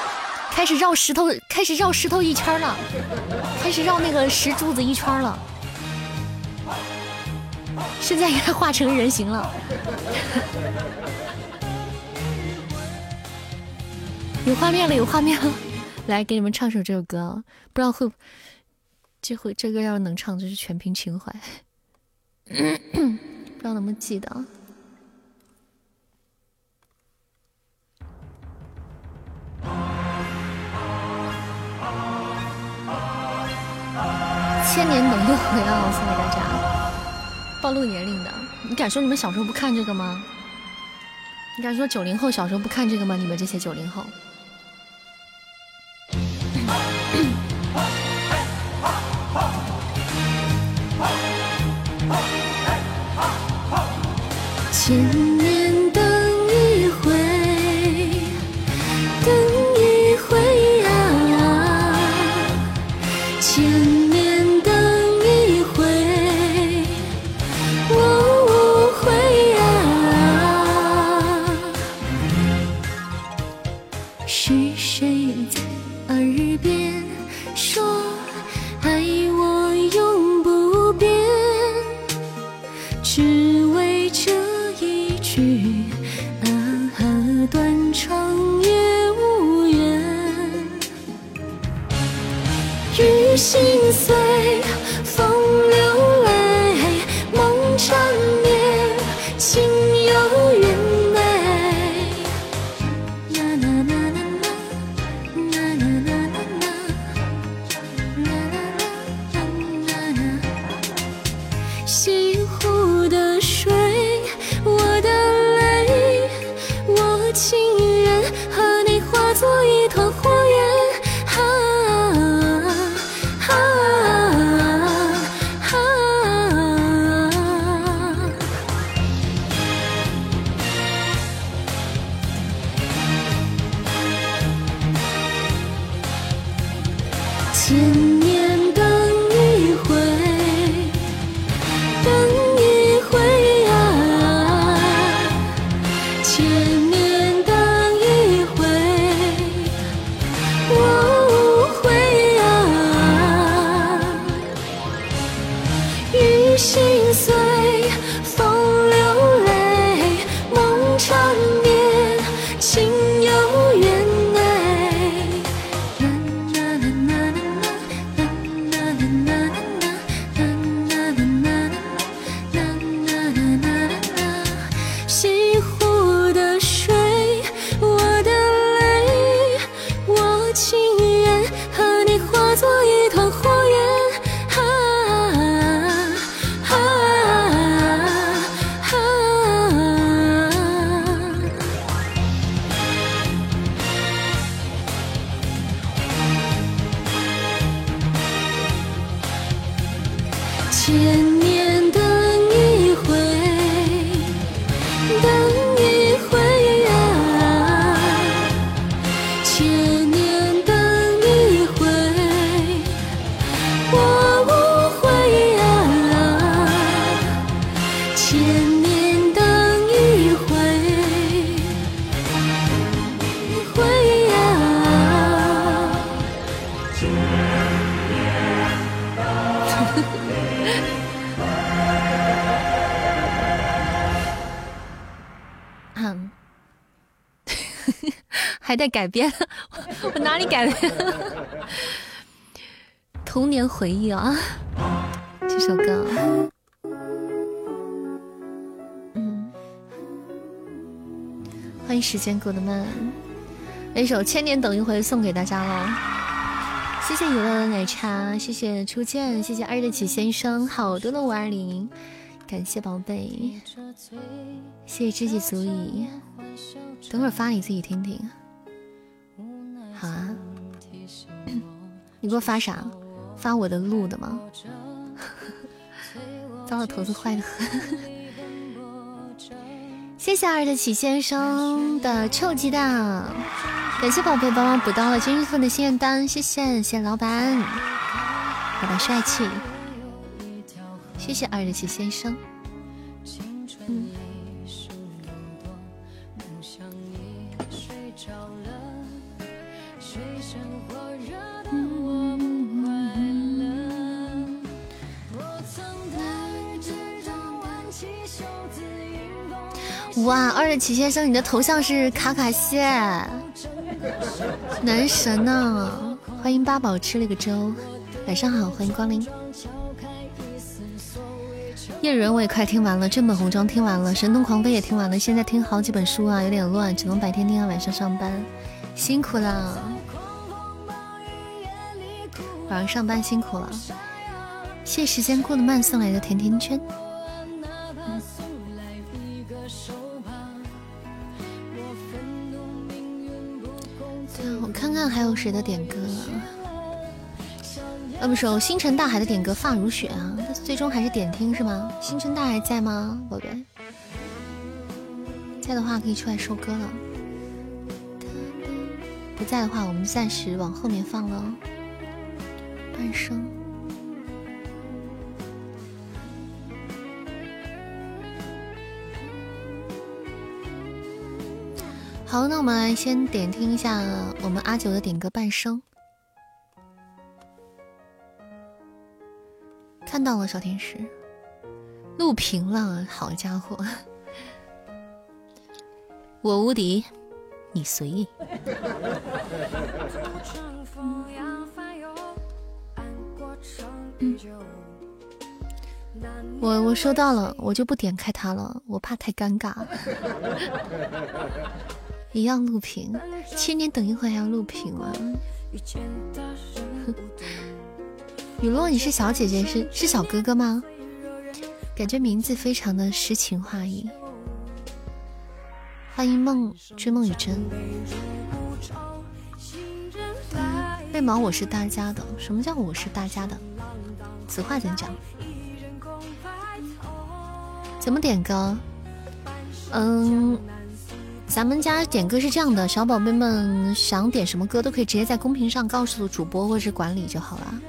开始绕石头，开始绕石头一圈了，开始绕那个石柱子一圈了。现在应该化成人形了，有画面了，有画面了。来给你们唱首这首歌，不知道会这回这歌要是能唱，就是全凭情怀。不知道能不能记得。千年等一回啊！我送给大家，暴露年龄的，你敢说你们小时候不看这个吗？你敢说九零后小时候不看这个吗？你们这些九零后。千 年心碎还带改编，我 我哪里改编了？童年回忆啊，这首歌，嗯，欢迎时间过得慢，那首《千年等一回》送给大家喽。谢谢娱乐的奶茶，谢谢初见，谢谢二的起先生，好多的五二零，感谢宝贝，谢谢知己足矣。等会儿发你自己听听。你给我发啥？发我的录的吗？糟了，头子坏的很。谢谢二的起先生的臭鸡蛋，感谢宝贝帮忙补到了今日份的心愿单，谢谢谢谢老板，老板帅气，谢谢二的起先生。哇，二的齐先生，你的头像是卡卡蟹，男神呢？欢迎八宝吃了个粥，晚上好，欢迎光临。叶人我也快听完了，正本红妆听完了，神通狂飞也听完了，现在听好几本书啊，有点乱，只能白天听啊，晚上上班，辛苦了。晚上上班辛苦了，谢时间过得慢送来的甜甜圈。有谁的点歌。呃，不是，星辰大海的点歌《发如雪》啊，最终还是点听是吗？星辰大海在吗，宝贝？在的话可以出来收歌了。不在的话，我们暂时往后面放了。半生。好，那我们来先点听一下我们阿九的点歌《半生》。看到了，小天使，录屏了，好家伙，我无敌，你随意。我我收到了，我就不点开它了，我怕太尴尬。一样录屏，千年等一会还要录屏吗？雨落，你是小姐姐，是是小哥哥吗？感觉名字非常的诗情画意。欢迎梦追梦雨真。为毛我是大家的？什么叫我是大家的？此话怎讲？怎么点歌？嗯，咱们家点歌是这样的，小宝贝们想点什么歌都可以直接在公屏上告诉主播或者是管理就好了。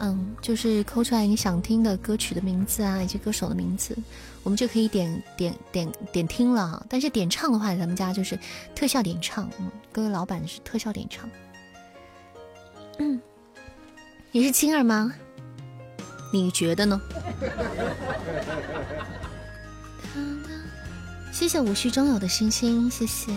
嗯，就是抠出来你想听的歌曲的名字啊，以及歌手的名字，我们就可以点点点点听了。但是点唱的话，咱们家就是特效点唱。嗯，各位老板是特效点唱。嗯，你是青儿吗？你觉得呢？谢谢无需中有的星星，谢谢。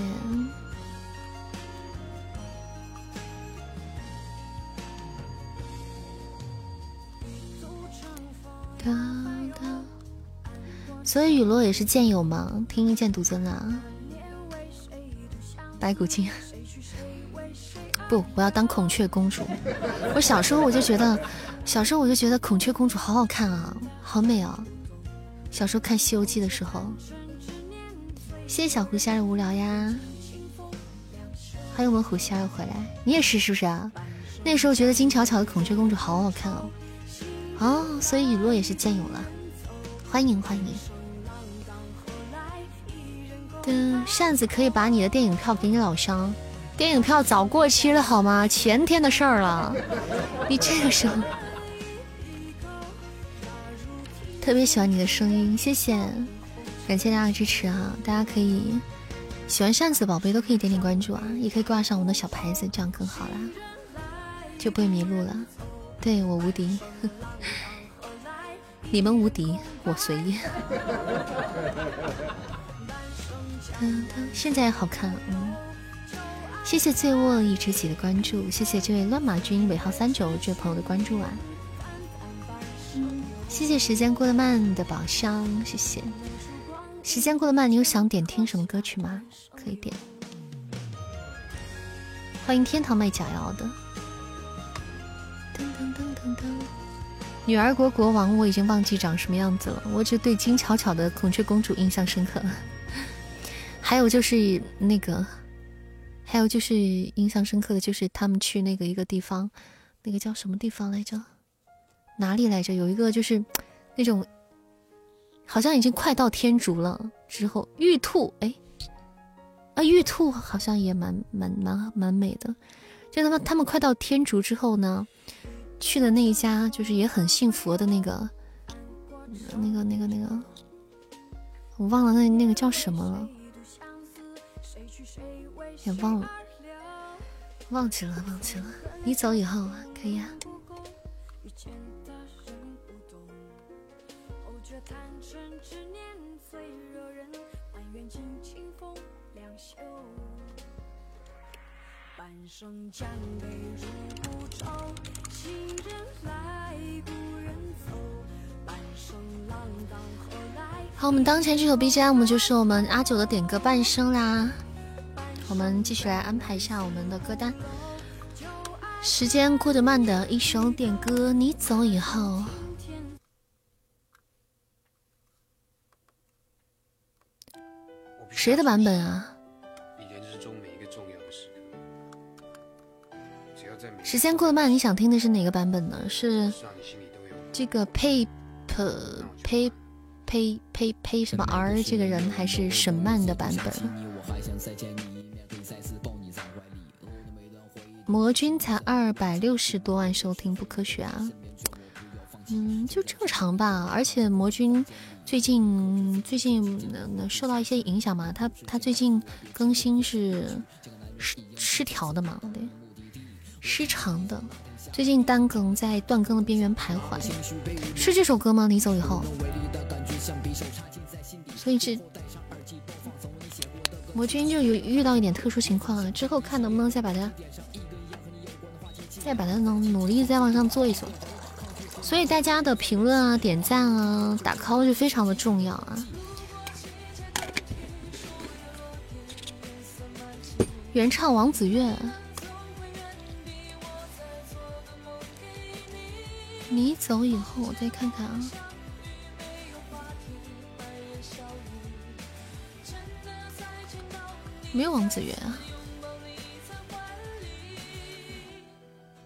所以雨落也是剑友吗？听一剑独尊啊！白骨精，不，我要当孔雀公主。我小时候我就觉得，小时候我就觉得孔雀公主好好看啊，好美啊！小时候看《西游记》的时候，谢谢小狐仙的无聊呀，欢迎我们狐仙儿回来，你也是是不是啊？那时候觉得金巧巧的孔雀公主好好看哦。哦，所以雨落也是剑友了，欢迎欢迎。的扇子可以把你的电影票给你老乡，电影票早过期了好吗？前天的事儿了，你这个时候特别喜欢你的声音，谢谢，感谢大家的支持啊！大家可以喜欢扇子的宝贝都可以点点关注啊，也可以挂上我的小牌子，这样更好啦，就不会迷路了。对我无敌，你们无敌，我随意。现在好看，嗯，谢谢醉卧一知己的关注，谢谢这位乱马军尾号三九这位朋友的关注啊，谢谢时间过得慢的宝箱，谢谢时间过得慢，你有想点听什么歌曲吗？可以点，欢迎天堂卖假药的，噔噔噔噔噔，女儿国国王我已经忘记长什么样子了，我只对金巧巧的孔雀公主印象深刻。还有就是那个，还有就是印象深刻的就是他们去那个一个地方，那个叫什么地方来着？哪里来着？有一个就是那种，好像已经快到天竺了之后，玉兔哎，啊玉兔好像也蛮蛮蛮蛮美的。就他们他们快到天竺之后呢，去的那一家就是也很信佛的那个，那个那个那个，我忘了那那个叫什么了。也忘了，忘记了，忘记了。你走以后，可以啊。好，我们当前这首 BGM 就是我们阿九的点歌半生啦。我们继续来安排一下我们的歌单。时间过得慢的一首点歌，你走以后，谁的版本啊？时间过得慢，你想听的是哪个版本呢？是这个 paper pay pay pay pay 什么 r 这个人，还是沈曼的版本？魔君才二百六十多万收听，不科学啊！嗯，就正常吧。而且魔君最近最近受到一些影响嘛，他他最近更新是失失调的嘛，对，失常的。最近单更在断更的边缘徘徊，是这首歌吗？你走以后，所以这魔君就有遇到一点特殊情况啊，之后看能不能再把它。再把它能努力再往上做一做，所以大家的评论啊、点赞啊、打 call 就非常的重要啊。原唱王子月，你走以后我再看看啊，没有王子月啊。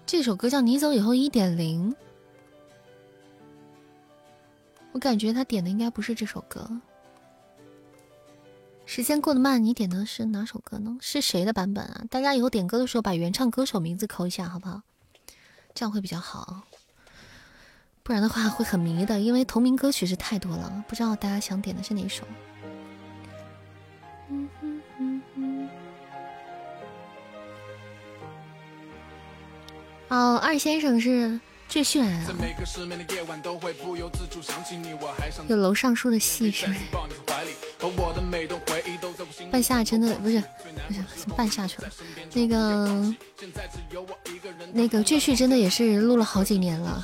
这首歌叫《你走以后》一点零，我感觉他点的应该不是这首歌。时间过得慢，你点的是哪首歌呢？是谁的版本啊？大家以后点歌的时候把原唱歌手名字扣一下，好不好？这样会比较好，不然的话会很迷的，因为同名歌曲是太多了，不知道大家想点的是哪首。哦，二先生是最炫啊！有楼上说的戏是？半夏真的不是不是半夏去了。那个那个赘婿真的也是录了好几年了，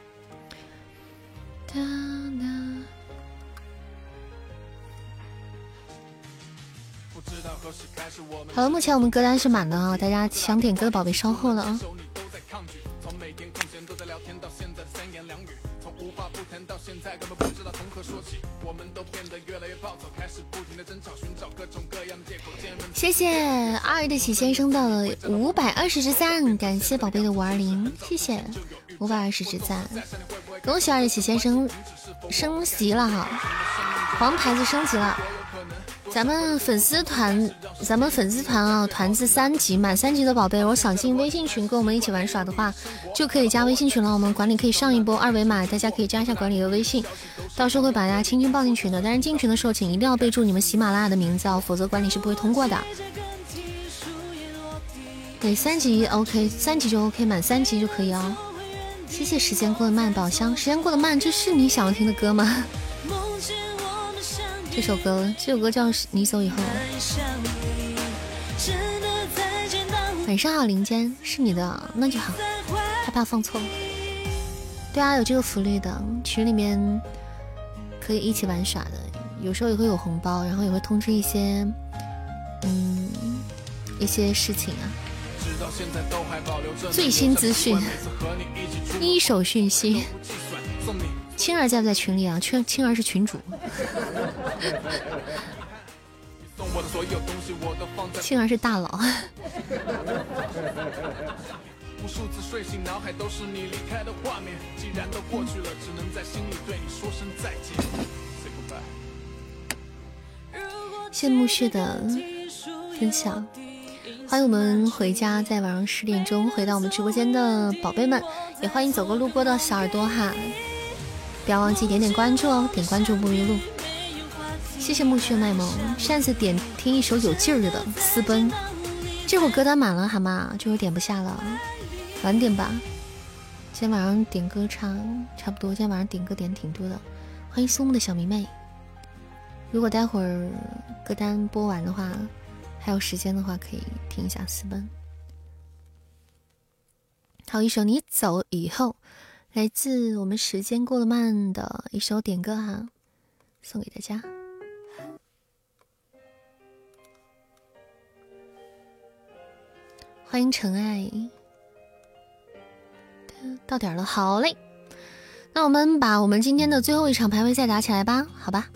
好了，目前我们歌单是满的啊，大家想点歌的宝贝稍后了啊。谢谢二的喜先生的五百二十支赞，感谢宝贝的五二零，谢谢五百二十支赞，恭喜二的喜先生升级了哈，黄牌子升级了。咱们粉丝团，咱们粉丝团啊，团子三级满三级的宝贝，我想进微信群跟我们一起玩耍的话，就可以加微信群了。我们管理可以上一波二维码，大家可以加一下管理的微信，到时候会把大家轻轻抱进群的。但是进群的时候，请一定要备注你们喜马拉雅的名字哦，否则管理是不会通过的。对，三级 OK，三级就 OK，满三级就可以哦。谢谢时间过得慢，宝箱，时间过得慢，这是你想要听的歌吗？这首歌，这首歌叫《你走以后》。晚上好，林间是你的，那就好。害怕放错。对啊，有这个福利的，群里面可以一起玩耍的，有时候也会有红包，然后也会通知一些，嗯，一些事情啊。最新资讯，一手讯息。青儿在不在群里啊？青青儿是群主。青儿是大佬。谢慕雪的分享，欢迎我们回家，在晚上十点钟回到我们直播间的宝贝们，也欢迎走过路过的小耳朵哈，不要忘记点点关注哦，点关注不迷路。谢谢木屑卖萌，上次点听一首有劲儿的《私奔》，这会儿歌单满了，好吗？这会点不下了，晚点吧。今天晚上点歌差差不多，今天晚上点歌点挺多的。欢迎苏木的小迷妹。如果待会儿歌单播完的话，还有时间的话，可以听一下《私奔》。好，一首《你走以后》，来自我们时间过得慢的一首点歌哈，送给大家。欢迎尘埃，到点了，好嘞，那我们把我们今天的最后一场排位赛打起来吧，好吧，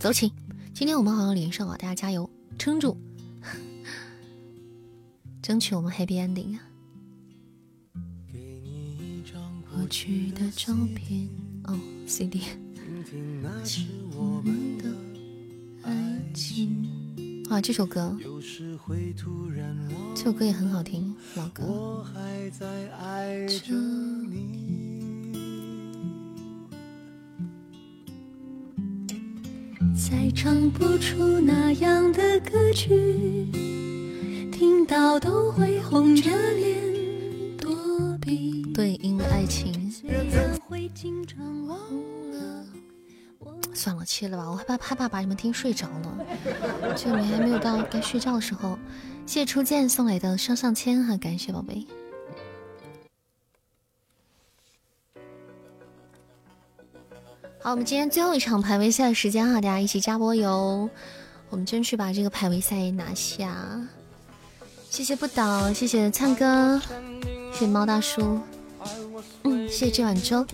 走起，今天我们好像连胜啊，大家加油，撑住，争取我们 happy ending 啊！过去的照片，哦，CD。啊，这首歌，这首歌也很好听，老歌。再唱不出那样的歌曲，听到都会红着脸躲避。对，爱情。算了，切了吧，我害怕害怕把你们听睡着了。这里还没有到该睡觉的时候。谢谢初见送来的上上签哈，感谢宝贝。好，我们今天最后一场排位赛的时间哈，大家一起加波油，我们争取把这个排位赛拿下。谢谢不倒，谢谢灿哥，谢谢猫大叔，嗯，谢谢这碗粥。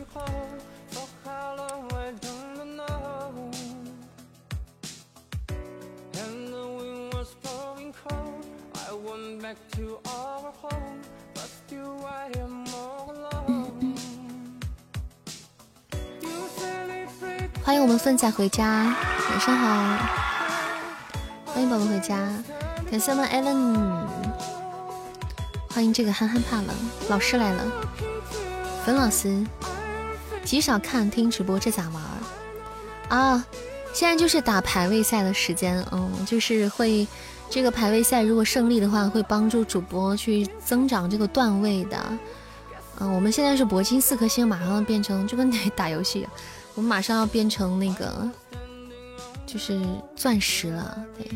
欢迎我们粪仔回家，晚上好！欢迎宝宝回家，感谢我们 Allen，欢迎这个憨憨怕冷老师来了，粉老师，极少看听直播，这咋玩啊？现在就是打排位赛的时间，嗯，就是会。这个排位赛如果胜利的话，会帮助主播去增长这个段位的。嗯，我们现在是铂金四颗星，马上要变成就跟打游戏，我们马上要变成那个就是钻石了，对，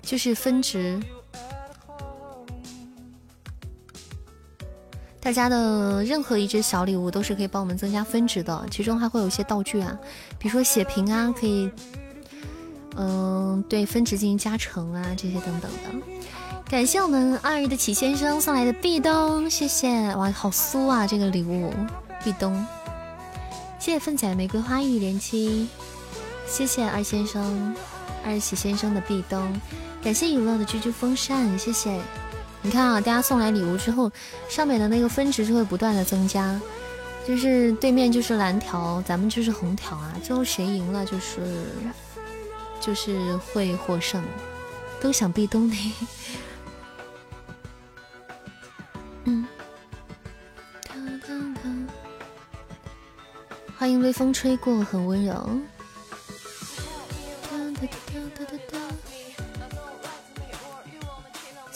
就是分值。大家的任何一只小礼物都是可以帮我们增加分值的，其中还会有一些道具啊，比如说血瓶啊，可以。嗯，对分值进行加成啊，这些等等的。感谢我们二日的启先生送来的壁咚，谢谢哇，好酥啊这个礼物壁咚。谢谢奋仔玫瑰花语连七，谢谢二先生二喜先生的壁咚。感谢娱乐的居居风扇，谢谢。你看啊，大家送来礼物之后，上面的那个分值就会不断的增加，就是对面就是蓝条，咱们就是红条啊，最后谁赢了就是。就是会获胜，都想壁咚你。嗯，欢迎微风吹过，很温柔。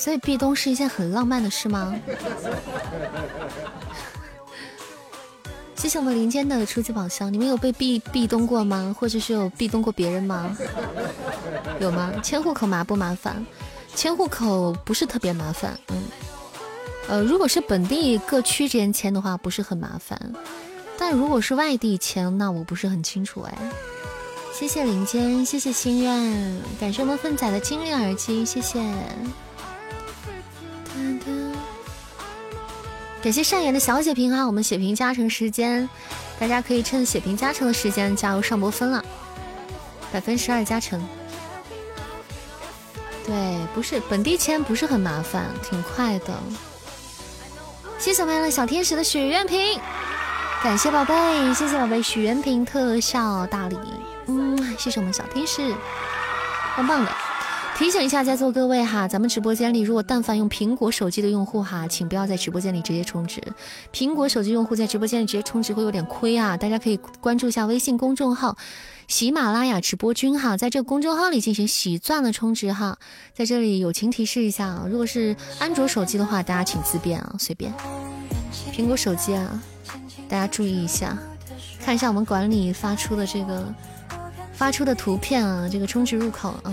所以壁咚是一件很浪漫的事吗？谢谢我们林间的初级宝箱，你们有被壁壁咚过吗？或者是有壁咚过别人吗？有吗？迁户口麻不麻烦？迁户口不是特别麻烦，嗯，呃，如果是本地各区之间迁的话，不是很麻烦。但如果是外地迁，那我不是很清楚哎。谢谢林间，谢谢心愿，感谢我们粪仔的精灵耳机，谢谢。感谢善言的小血瓶啊，我们血瓶加成时间，大家可以趁血瓶加成的时间加入上波分了，百分十二加成。对，不是本地签不是很麻烦，挺快的。谢谢我们小天使的许愿瓶，感谢宝贝，谢谢宝贝许愿瓶特效大礼，嗯，谢谢我们小天使，棒棒的。提醒一下在座各位哈，咱们直播间里如果但凡用苹果手机的用户哈，请不要在直播间里直接充值。苹果手机用户在直播间里直接充值会有点亏啊，大家可以关注一下微信公众号“喜马拉雅直播君”哈，在这个公众号里进行喜钻的充值哈。在这里友情提示一下啊，如果是安卓手机的话，大家请自便啊，随便。苹果手机啊，大家注意一下，看一下我们管理发出的这个发出的图片啊，这个充值入口嗯。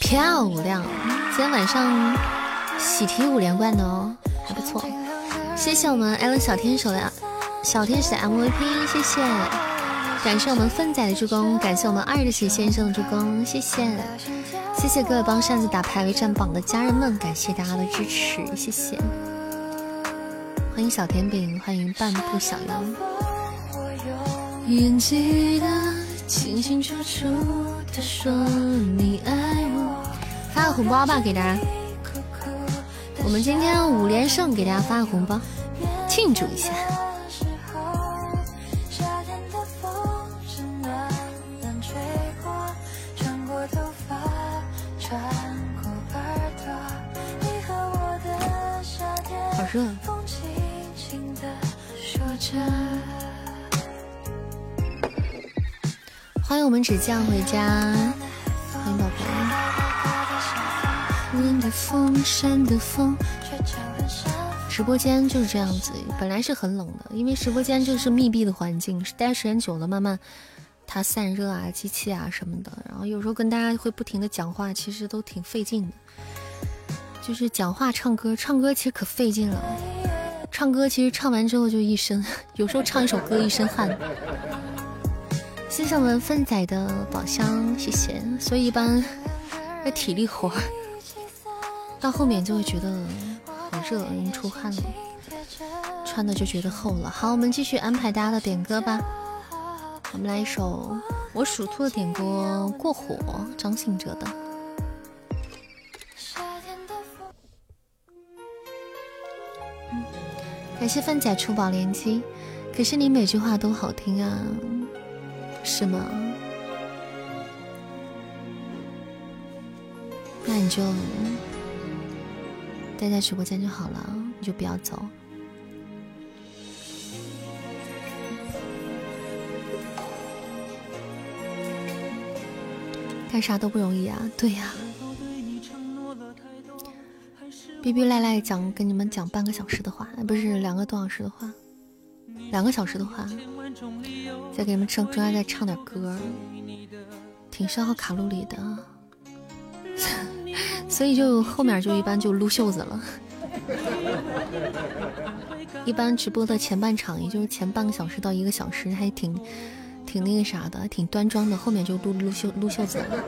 漂亮，今天晚上喜提五连冠哦，还不错。谢谢我们艾伦小天使的小天使的 MVP，谢谢。感谢我们粪仔的助攻，感谢我们二的喜先生的助攻，谢谢，谢谢各位帮扇子打排位占榜的家人们，感谢大家的支持，谢谢。欢迎小甜饼，欢迎半步小妖。发个红包吧，给大家。我们今天五连胜，给大家发个红包，庆祝一下。热。欢迎我们纸匠回家，欢迎宝贝。直播间就是这样子，本来是很冷的，因为直播间就是密闭的环境，待时间久了，慢慢它散热啊、机器啊什么的，然后有时候跟大家会不停的讲话，其实都挺费劲的。就是讲话、唱歌，唱歌其实可费劲了。唱歌其实唱完之后就一身，有时候唱一首歌一身汗。谢谢我们粪仔的宝箱，谢谢。所以一般那体力活到后面就会觉得很热，容易出汗了，穿的就觉得厚了。好，我们继续安排大家的点歌吧。我们来一首我属兔的点歌，《过火》，张信哲的。感谢范仔出宝连击，可是你每句话都好听啊，是吗？那你就待在直播间就好了，你就不要走。干啥都不容易啊，对呀。逼逼赖赖讲跟你们讲半个小时的话，不是两个多小时的话，两个小时的话，再给你们唱中间再唱点歌，挺消耗卡路里的，所以就后面就一般就撸袖子了，一般直播的前半场，也就是前半个小时到一个小时，还挺挺那个啥的，挺端庄的，后面就撸撸袖撸袖子了，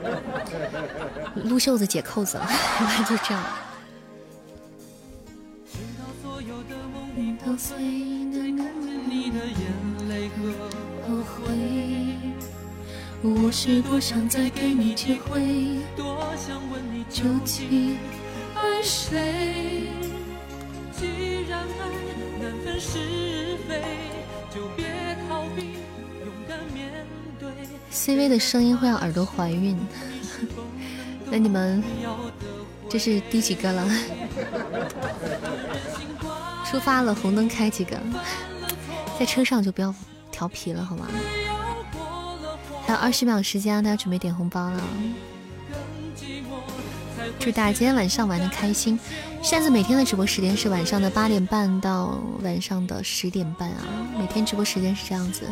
撸袖子解扣子了，就这样。高碎的木，你的眼泪和后悔我是多想再给你机会，多想问你究竟爱谁。既然爱难分是非，就别逃避，勇敢面对。C 位的声音会让耳朵怀孕，那你们这是第几个了？出发了，红灯开几个？在车上就不要调皮了，好吗？还有二十秒时间，大家准备点红包了。祝大家今天晚上玩的开心。扇子每天的直播时间是晚上的八点半到晚上的十点半啊，每天直播时间是这样子。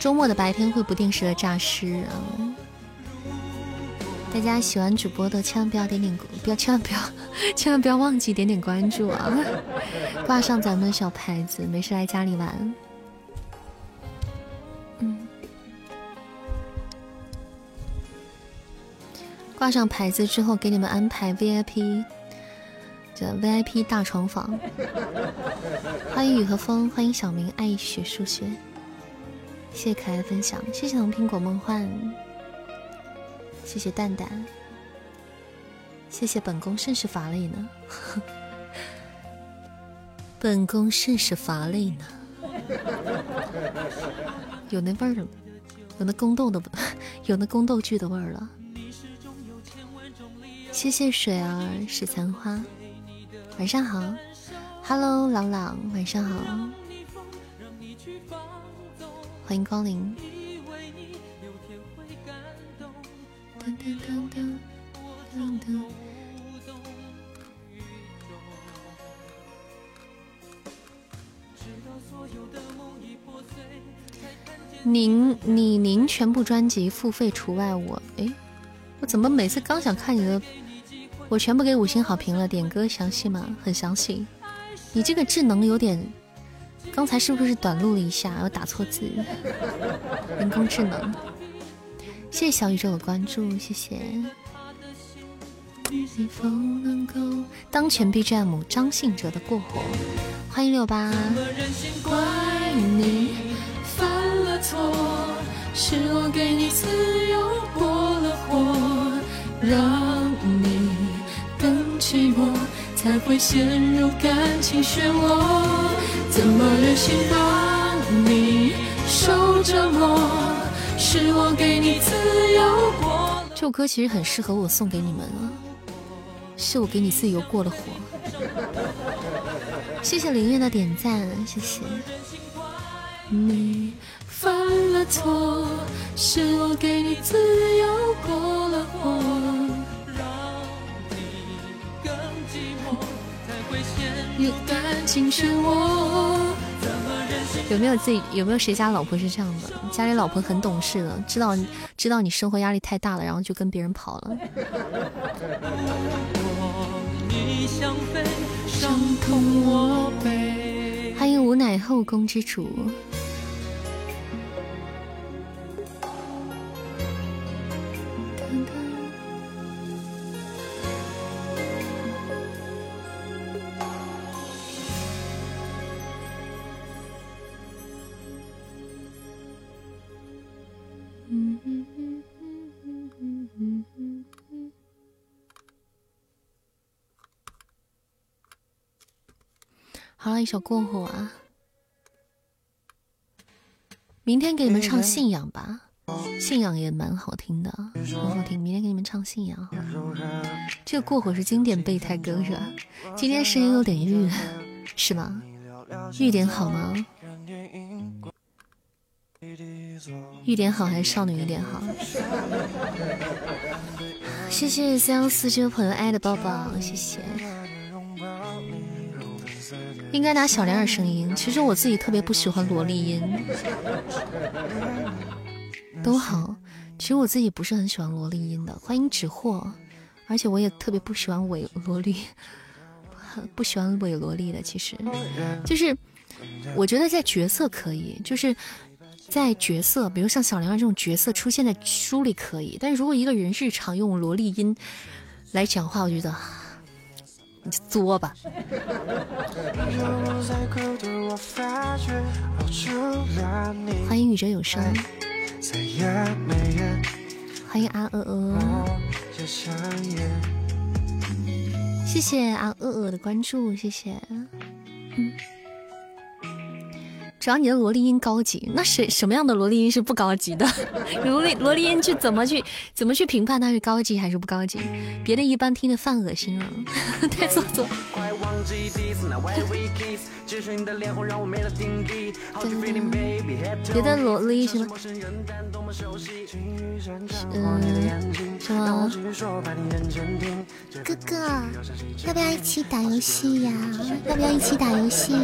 周末的白天会不定时的诈尸啊。大家喜欢主播的千万不要点点不要千万不要 千万不要忘记点点关注啊，挂上咱们的小牌子，没事来家里玩。嗯，挂上牌子之后，给你们安排 VIP。这 VIP 大床房，欢迎雨和风，欢迎小明爱学数学，谢谢可爱的分享，谢谢红苹果梦幻，谢谢蛋蛋，谢谢本宫甚是乏累呢，本宫甚是乏累呢，有那味儿了，有那宫斗的，有那宫斗剧的味儿了，谢谢水儿是残花。晚上好，Hello，朗朗，晚上好，欢迎光临。您你您全部专辑付费除外，我哎，我怎么每次刚想看你的？我全部给五星好评了，点歌详细吗？很详细。你这个智能有点，刚才是不是短路了一下？我打错字。人工智能。谢谢小宇宙的关注，谢谢。当前 BGM 张信哲的过火，欢迎六八。寂寞才会陷入感情漩涡，怎么忍心让你受折磨？是我给你自由过。这首歌其实很适合我送给你们了，是我给你自由过了火。谢谢林月的点赞，谢谢。你犯了错，是我给你自由过了火。有没有自己有没有谁家老婆是这样的？家里老婆很懂事的，知道知道你生活压力太大了，然后就跟别人跑了。欢迎无奶后宫之主。一首过火啊！明天给你们唱信仰吧，信仰也蛮好听的，很好听。明天给你们唱信仰。这个过火是经典备胎歌是吧？今天声音有点郁，是吗？郁点好吗？郁点好还是少女一点好？谢谢三幺四这位朋友爱的抱抱，谢谢。应该拿小点儿声音。其实我自己特别不喜欢萝莉音，都好。其实我自己不是很喜欢萝莉音的。欢迎纸货，而且我也特别不喜欢伪萝莉，不喜欢伪萝莉的。其实，就是我觉得在角色可以，就是在角色，比如像小梁这种角色出现在书里可以，但是如果一个人日常用萝莉音来讲话，我觉得。你就作吧。欢迎宇哲有声，欢迎阿鹅鹅，谢谢阿鹅鹅的关注，谢谢。只要你的萝莉音高级，那谁什么样的萝莉音是不高级的？萝莉萝莉音去怎么去怎么去评判它是高级还是不高级？别的一般听的犯恶心了，太做作。别的萝莉什么？嗯，什么？哥哥，要不要一起打游戏呀？要不要一起打游戏？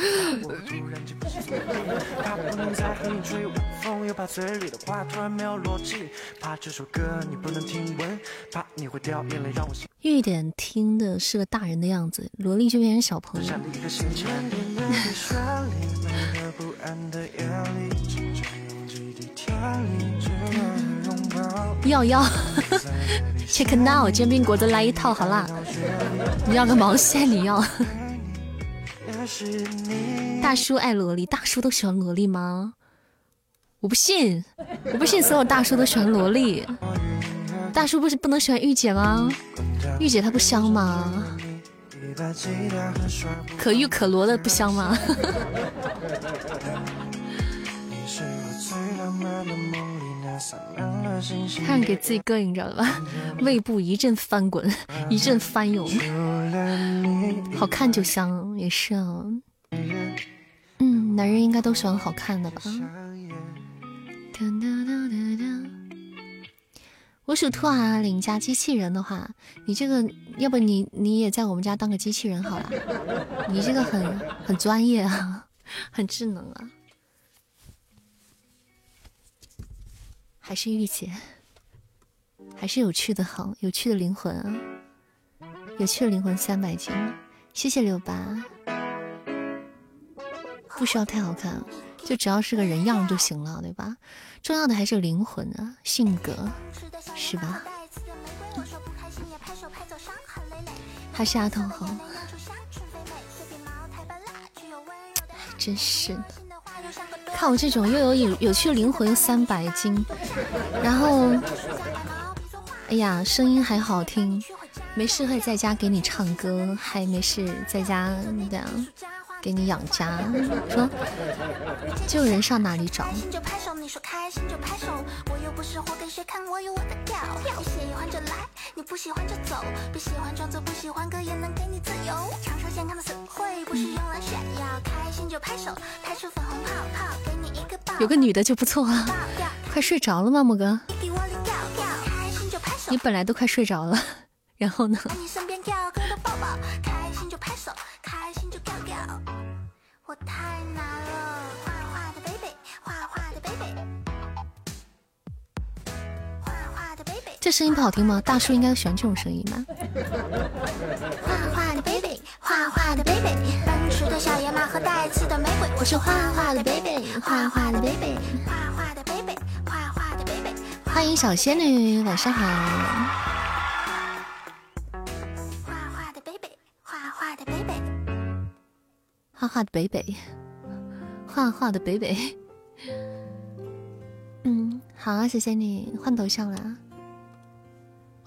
玉点听的是个大人的样子，萝莉就变成小朋友。要要，check now，煎饼果子来一套好啦！你要个毛线？你要？大叔爱萝莉，大叔都喜欢萝莉吗？我不信，我不信所有大叔都喜欢萝莉。大叔不是不能喜欢御姐吗？御姐她不香吗？可遇可罗的不香吗？看着给自己膈应着了吧？胃部一阵翻滚，一阵翻涌。好看就香，也是啊。嗯，男人应该都喜欢好看的吧？我属兔啊，领家机器人的话，你这个要不你你也在我们家当个机器人好了？你这个很很专业啊，很智能啊。还是御姐，还是有趣的好，有趣的灵魂啊，有趣的灵魂三百斤，谢谢六八，不需要太好看，就只要是个人样就行了，对吧？重要的还是灵魂啊，性格，是吧？还是丫头好，真是的。看我这种又有有有趣灵魂三百斤，然后，哎呀，声音还好听，没事会在家给你唱歌，还没事在家这样给你养家。说，这种人上哪里找？有我的调。你喜欢就来，你不喜欢就走，别喜欢装作不喜欢，哥也能给你自由。常说健康的词汇不是用来炫耀，开心就拍手，拍出粉红泡泡，给你一个抱。有个女的就不错啊，快睡着了吗，莫哥？你本来都快睡着了，然后呢？这声音不好听吗？大叔应该喜欢这种声音吧？画画的 baby，画画的 baby，奔驰的小野马和带刺的玫瑰。我是画画的 baby，画画的 baby，画画的 baby，画画的 baby。欢迎小仙女，晚上好。画画的 baby，画画的 baby，画画的 baby，画画的 baby。嗯，好啊，谢谢你换头像了。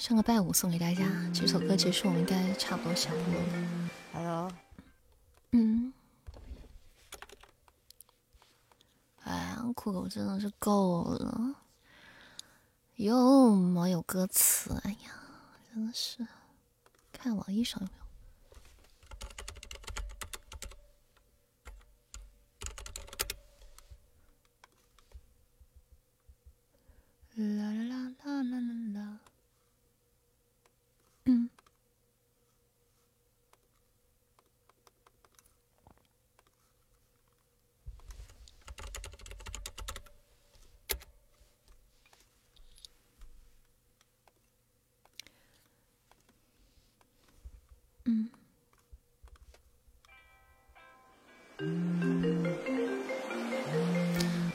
上个拜五送给大家，这首歌结束，我们应该差不多下播了。Hello，嗯，哎呀，酷狗真的是够了，又没有歌词，哎呀，真的是，看网易上有没有。啦啦啦啦啦啦啦。嗯。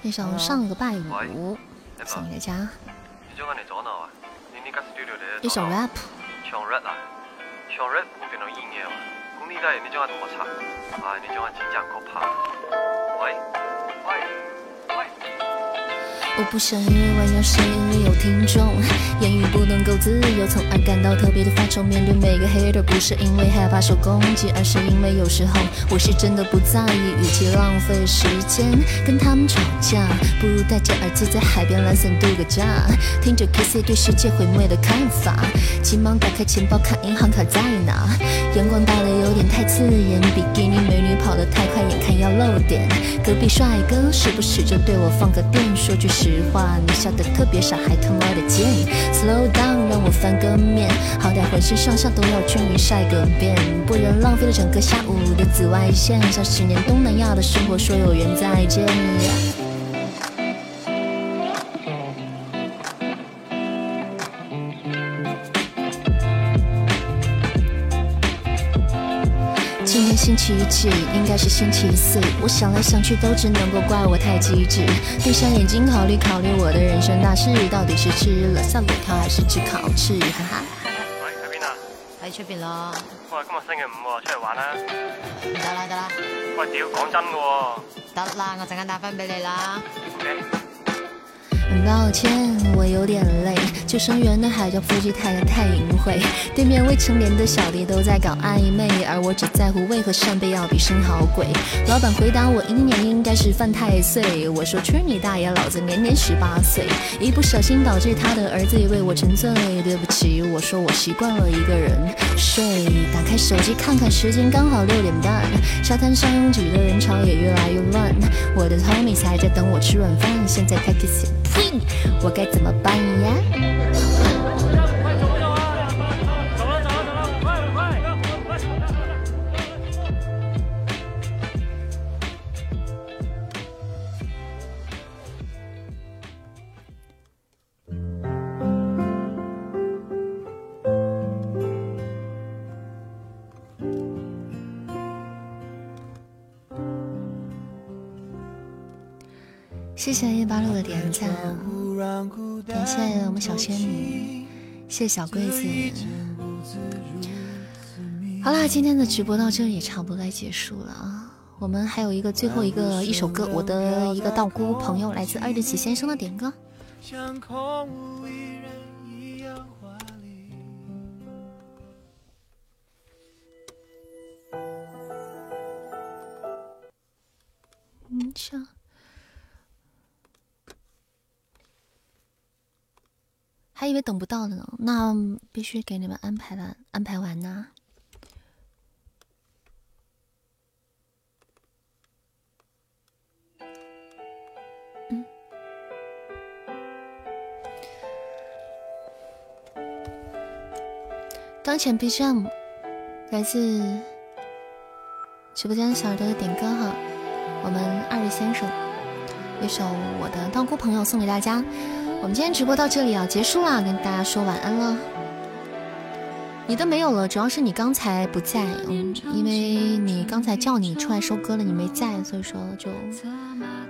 一首上个拜五送给大家。一首 rap 上热啦，上热，我变到演嘅喎。咁呢家你种系同我插，啊，你种个真正可怕。喂喂。喂我不想因为玩游戏没有听众，言语不能够自由，从而感到特别的发愁。面对每个 hater，不是因为害怕受攻击，而是因为有时候我是真的不在意。与其浪费时间跟他们吵架，不如带着儿子在海边懒散度个假，听着 Kiss，对世界毁灭的看法。急忙打开钱包看银行卡在哪，阳光大的有点太刺眼，比基尼美女跑得太快，眼看要漏点。隔壁帅哥时不时就对我放个电，说句。实话，你笑得特别傻，还他妈的贱。Slow down，让我翻个面，好歹浑身上下都要均匀晒个遍，不然浪费了整个下午的紫外线。像十年东南亚的生活，说有缘再见。星期几？应该是星期四。我想来想去，都只能够怪我太机智。闭上眼睛，考虑考虑我的人生大事，到底是吃了三果条，还是吃烤翅？哈哈。喂，喺边啊？喺出边咯。喂，今日星期五喎，出嚟玩啦。得啦得啦。喂，屌，讲真嘅。得啦，我阵间打翻俾你啦。很抱歉，我有点累。救生员的海叫夫妻太太淫秽，对面未成年的小弟都在搞暧昧，而我只在乎为何扇贝要比生蚝贵。老板回答我，一年应该是犯太岁。我说去你大爷，老子年年十八岁。一不小心导致他的儿子也为我沉醉。对不起，我说我习惯了一个人睡。打开手机看看时间，刚好六点半。沙滩上拥挤的人潮也越来越乱。我的 Tommy 才在等我吃软饭，现在 takes 我该怎么办呀？谢谢一八六的点赞，感谢我们小仙女，谢小柜子。好啦，今天的直播到这里也差不多该结束了啊。我们还有一个最后一个一首歌，我的一个道姑朋友来自二日起先生的点歌。嗯，唱。还以为等不到了呢，那必须给你们安排了，安排完呢。当前 BGM 来自直播间小耳朵的点歌哈，我们二位先生一首我的道姑朋友送给大家。我们今天直播到这里啊，结束啦，跟大家说晚安了。你的没有了，主要是你刚才不在，嗯，因为你刚才叫你出来收歌了，你没在，所以说就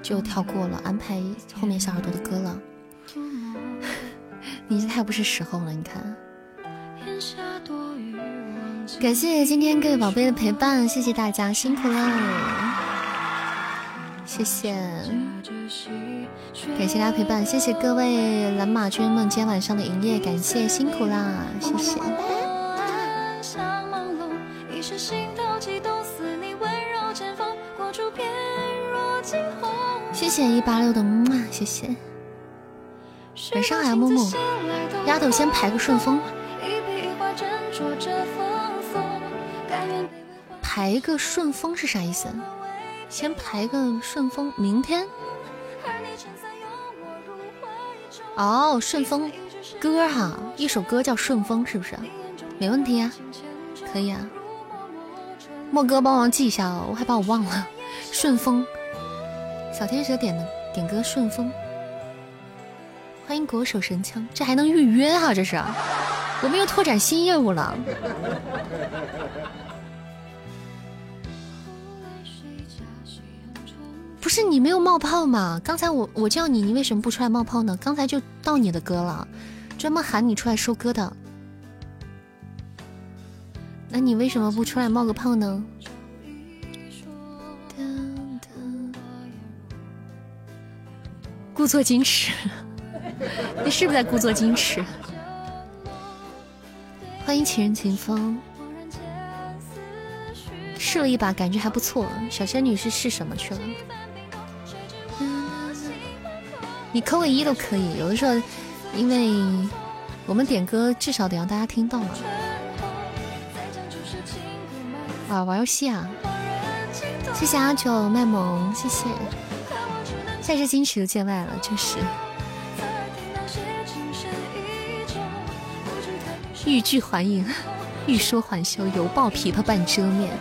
就跳过了，安排后面小耳朵的歌了。你这太不是时候了，你看。感谢今天各位宝贝的陪伴，谢谢大家辛苦了，谢谢。感谢大家陪伴，谢谢各位蓝马军们今天晚上的营业，感谢辛苦啦，谢谢。谢谢一八六的木马，谢谢。晚上好呀，木木。丫头先排个顺风。排个顺风是啥意思？先排个顺风，明天。哦，顺风歌哈，一首歌叫《顺风》，是不是？没问题啊，可以啊。莫哥帮忙记一下哦，我还把我忘了。顺风，小天使点的点歌《顺风》，欢迎国手神枪，这还能预约啊？这是，我们又拓展新业务了。不是你没有冒泡吗？刚才我我叫你，你为什么不出来冒泡呢？刚才就到你的歌了，专门喊你出来收歌的。那你为什么不出来冒个泡呢？故作矜持，你是不是在故作矜持？欢迎情人情风，试了一把，感觉还不错。小仙女是试什么去了？你扣个一都可以，有的时候，因为我们点歌至少得让大家听到嘛。啊，玩游戏啊！谢谢阿九卖萌，谢谢。再是矜持就见外了，就是。欲拒还迎，欲说还休，犹抱琵琶半遮面。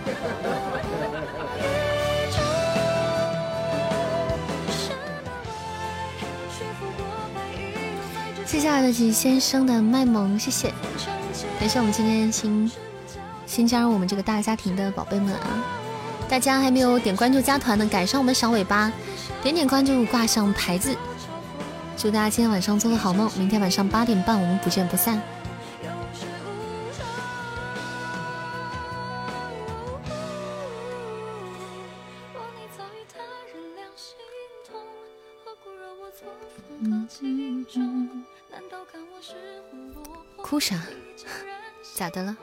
接下来的是先生的卖萌，谢谢，感谢我们今天新新加入我们这个大家庭的宝贝们啊！大家还没有点关注加团的，赶上我们小尾巴，点点关注，挂上牌子。祝大家今天晚上做个好梦，明天晚上八点半我们不见不散。哭啥？咋的了？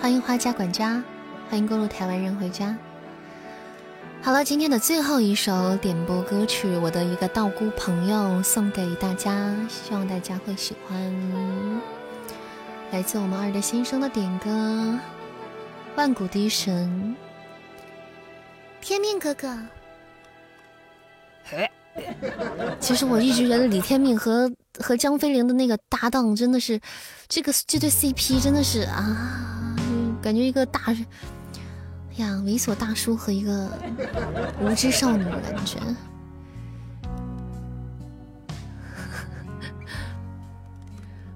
欢迎花家管家，欢迎过路台湾人回家。好了，今天的最后一首点播歌曲，我的一个道姑朋友送给大家，希望大家会喜欢。来自我们二的先生的点歌，《万古笛神》，天命哥哥。其实我一直觉得李天命和和张飞凌的那个搭档真的是，这个这对 CP 真的是啊。感觉一个大呀猥琐大叔和一个无知少女的感觉。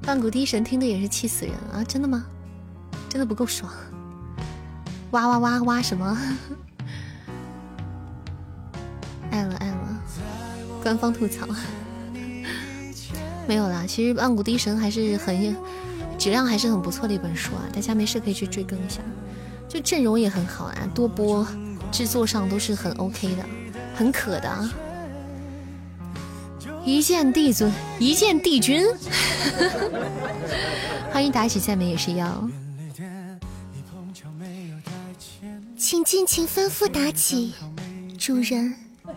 万古笛神听的也是气死人啊！真的吗？真的不够爽？哇哇哇哇什么？爱了爱了！官方吐槽 没有啦。其实万古笛神还是很。质量还是很不错的一本书啊，大家没事可以去追更一下，就阵容也很好啊，多播制作上都是很 OK 的，很可的啊。一见帝尊，一见帝君，欢迎打起赞美也是要，请尽情吩咐妲己，主人。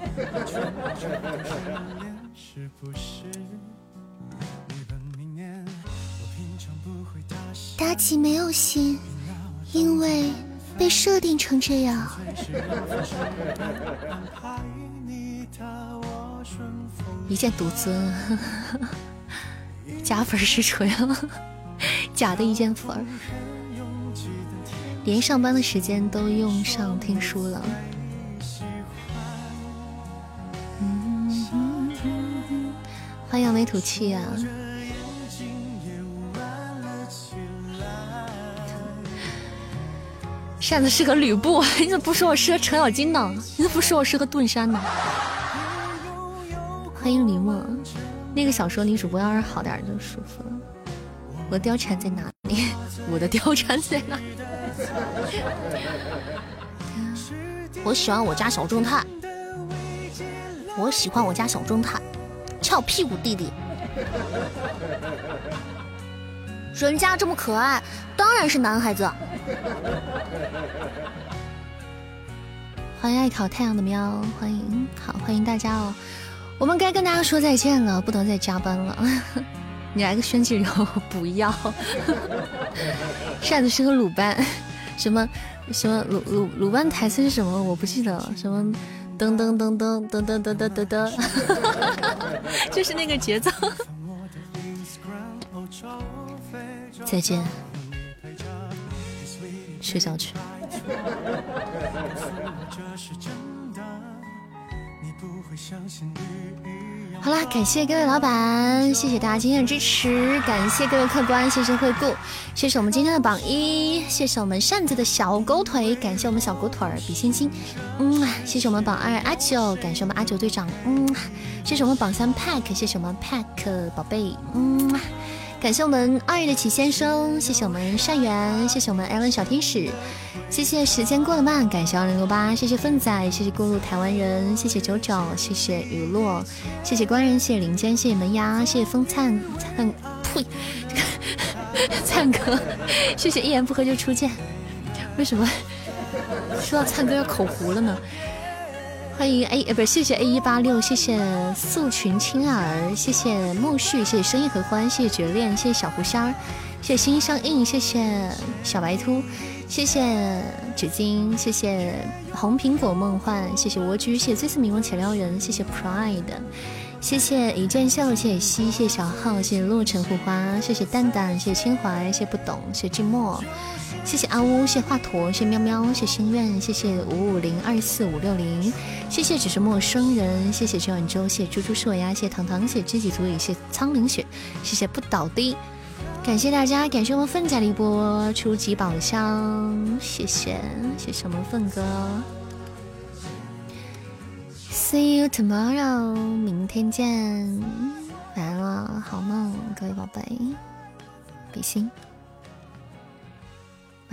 妲己没有心，因为被设定成这样。一剑独尊，假粉实锤了，假的一剑粉，连上班的时间都用上听书了。欢迎扬眉吐气啊！扇子是个吕布，你怎么不说我是个程咬金呢？你怎么不说我是个盾山呢？欢迎林梦，那个小说女主播要是好点就舒服了。我的貂蝉在哪里？我的貂蝉在哪？我喜欢我家小正太，我喜欢我家小正太，翘屁股弟弟。人家这么可爱，当然是男孩子。欢迎爱烤太阳的喵，欢迎好，欢迎大家哦。我们该跟大家说再见了，不能再加班了。你来个宣气流，不要。扇子是个鲁班，什么什么鲁鲁鲁班台词是什么？我不记得了。什么噔噔噔噔噔噔噔噔噔噔，就是那个节奏。再见，睡觉去。好啦，感谢各位老板，谢谢大家今天的支持，感谢各位客官，谢谢惠顾，谢谢我们今天的榜一，谢谢我们扇子的小狗腿，感谢我们小狗腿儿比心心，嗯，谢谢我们榜二阿九，感谢我们阿九队长，嗯，谢谢我们榜三 Pack，谢谢我们 Pack 宝贝，嗯。感谢我们二月的齐先生，谢谢我们善缘，谢谢我们艾伦小天使，谢谢时间过得慢，感谢二零六八，谢谢粪仔，谢谢过路台湾人，谢谢九九，谢谢雨落，谢谢官人，谢谢林间，谢谢门牙，谢谢风灿灿，呸，灿哥，谢谢一言不合就出剑，为什么说到灿哥要口糊了呢？欢迎 A 呃不是谢谢 A 一八六，谢谢素群青儿，谢谢木絮，谢谢生意合欢，谢谢绝恋，谢谢小狐仙儿，谢谢心相印，谢谢小白兔，谢谢纸巾，谢谢红苹果梦幻，谢谢蜗居，谢谢最似迷蒙且撩人，谢谢 Pride，谢谢一剑秀，谢谢西，谢谢小号，谢谢洛城护花，谢谢蛋蛋，谢谢清怀，谢谢不懂，谢谢寂寞。谢谢阿乌，谢华佗，谢喵喵，谢心愿，谢谢五五零二四五六零，谢谢只是陌生人，谢谢陈晚舟，谢猪猪是呀，谢糖糖，谢知己足矣，谢苍灵雪，谢谢不倒的，感谢大家，感谢我们奋仔的一波初级宝箱，谢谢谢谢我们奋哥，See you tomorrow，明天见，晚安了，好梦，各位宝贝，比心。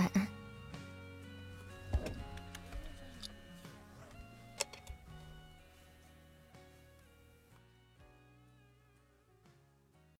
晚安。